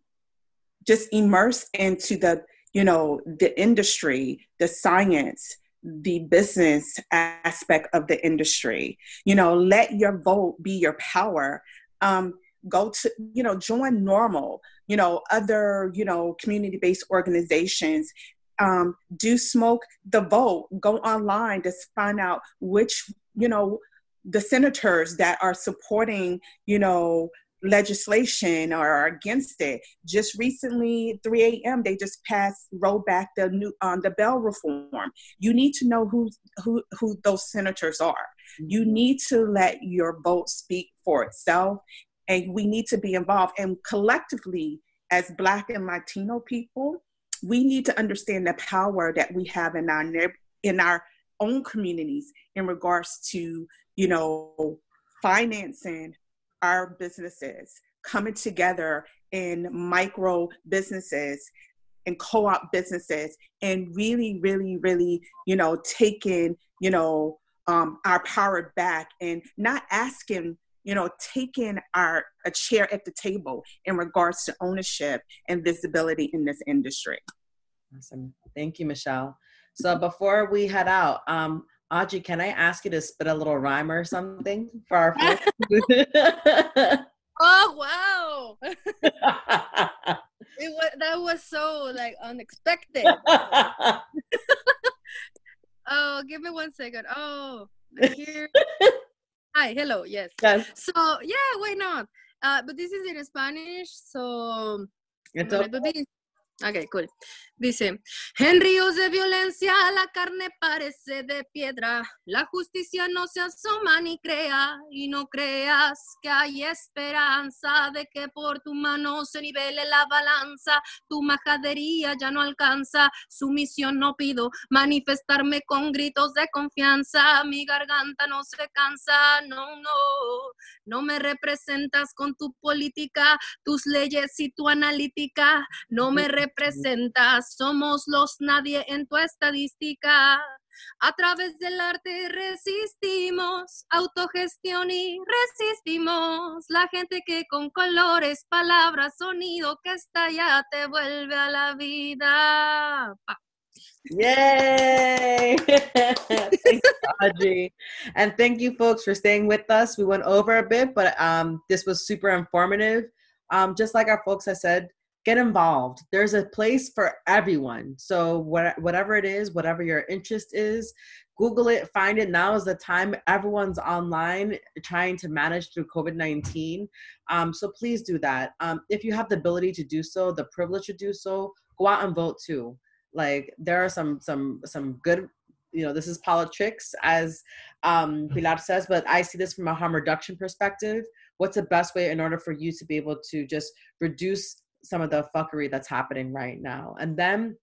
just immerse into the, you know, the industry, the science, the business aspect of the industry. You know, let your vote be your power. Um, go to, you know, join NORML, you know, other, you know, community based organizations um, do smoke the vote go online to find out which you know the senators that are supporting you know legislation or are against it. Just recently 3 a.m they just passed roll back the new um, the bell reform. You need to know who who who those senators are. You mm-hmm. need to let your vote speak for itself and we need to be involved. And collectively as black and latino people we need to understand the power that we have in our in our own communities in regards to you know financing our businesses coming together in micro businesses and co-op businesses and really really really you know taking you know um, our power back and not asking you know taking our a chair at the table in regards to ownership and visibility in this industry. Awesome. Thank you michelle. So before we head out um audrey can i ask you to spit a little rhyme or something for our folks <laughs> <laughs> oh wow. <laughs> It was, that was so like unexpected. Oh give me one second. Oh here Hi, hello, yes. Yes. So, yeah, why not? Uh, but this is in Spanish, so. It's I'm gonna do this. Ok, cool. Dice, en ríos de violencia la carne parece de piedra, la justicia no se asoma ni crea, y no creas que hay esperanza de que por tu mano se nivele la balanza, tu majadería ya no alcanza, sumisión no pido, manifestarme con gritos de confianza, mi garganta no se cansa, no, no, no me representas con tu política, tus leyes y tu analítica, no me representas, somos los nadie en tu estadística. A través del arte resistimos, autogestión y resistimos. La gente que con colores, palabras, sonido que está ya te vuelve a la vida. Pa. Yay! <laughs> And thank you, folks, for staying with us. We went over a bit, but um, this was super informative. Um, just like our folks have said, get involved. There's a place for everyone. So what, whatever it is, whatever your interest is, Google it, find it. Now is the time. Everyone's online trying to manage through COVID 19. Um, so please do that. Um, if you have the ability to do so, the privilege to do so, go out and vote too like there are some some some good you know this is politics as um pilar says but i see this from a harm reduction perspective what's the best way in order for you to be able to just reduce some of the fuckery that's happening right now and then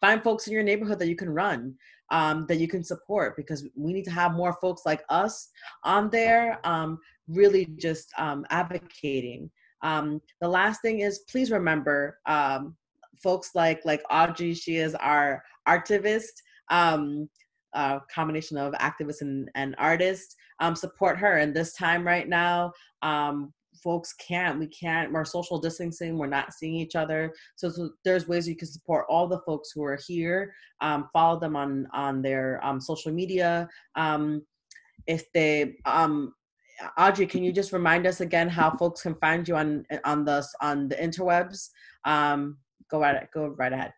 find folks in your neighborhood that you can run um, that you can support because we need to have more folks like us on there um, really just um, advocating um, the last thing is please remember um, folks like like Audrey, she is our artivist, um, uh, combination of activist and, and artist. Um, support her. And this time right now, um, folks can't. We can't. We're social distancing. We're not seeing each other. So, so there's ways you can support all the folks who are here. Um, follow them on on their um, social media. Um, if they um, Audrey, can you just remind us again how folks can find you on on the on the interwebs? Um, go right go right ahead.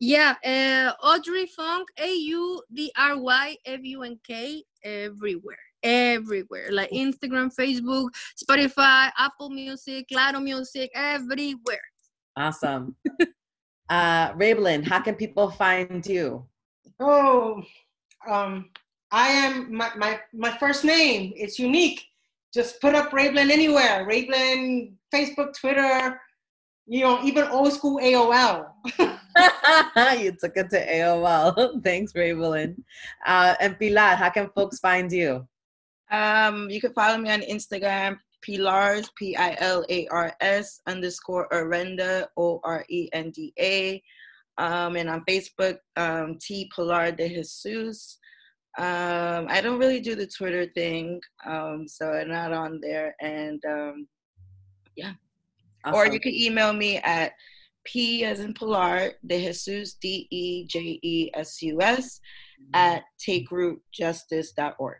Yeah, uh, Audrey Funk, A U D R Y F U N K, everywhere, everywhere, like Instagram, Facebook, Spotify, Apple Music, Claro Music, everywhere. Awesome. <laughs> uh, Raybelin, how can people find you? Oh, um, I am my, my my first name. It's unique. Just put up Raybelin anywhere. Raybelin, Facebook, Twitter, you know, even old school AOL. <laughs> you took it to AOL. <laughs> Thanks, Raybelin. Uh, and Pilar, how can folks find you? Um, you can follow me on Instagram, Pilars, P I L A R S underscore Orenda, O R E N D A. Um, and on Facebook, um, T Pilar de Jesus. Um, I don't really do the Twitter thing, um, so I'm not on there. And um, yeah. Awesome. Or you can email me at P as in Pilar, de Jesus, D E J E S U S, at takerootjustice.org.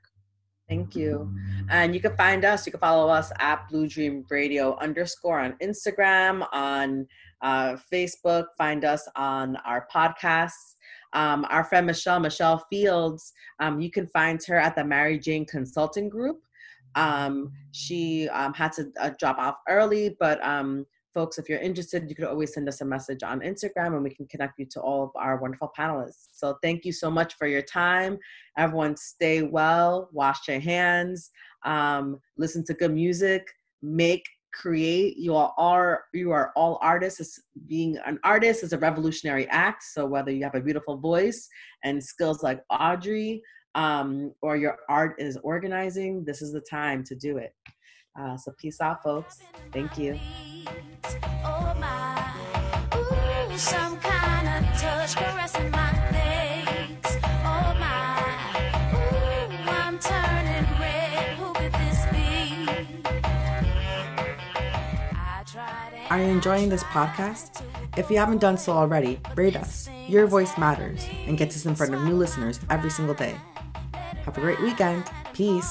Thank you. And you can find us, you can follow us at Blue Dream Radio underscore on Instagram, on uh, Facebook, find us on our podcasts. Um, our friend Michelle, Michelle Fields, um, you can find her at the Mary Jane Consulting Group. Um, she um, had to uh, drop off early, but um, folks, if you're interested, you could always send us a message on Instagram and we can connect you to all of our wonderful panelists. So thank you so much for your time. Everyone stay well, wash your hands, um, listen to good music, make create you are all you are all artists being an artist is a revolutionary act so whether you have a beautiful voice and skills like audrey um, or your art is organizing, this is the time to do it. Uh, so peace out, folks. Thank you. Are you enjoying this podcast? If you haven't done so already, rate us. Your voice matters and gets us in front of new listeners every single day. Have a great weekend. Peace.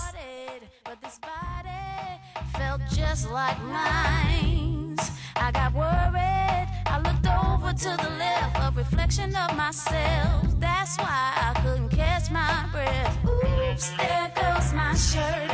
Just like mine. I got worried. I looked over to the left, a reflection of myself. That's why I couldn't catch my breath. Oops, there goes my shirt.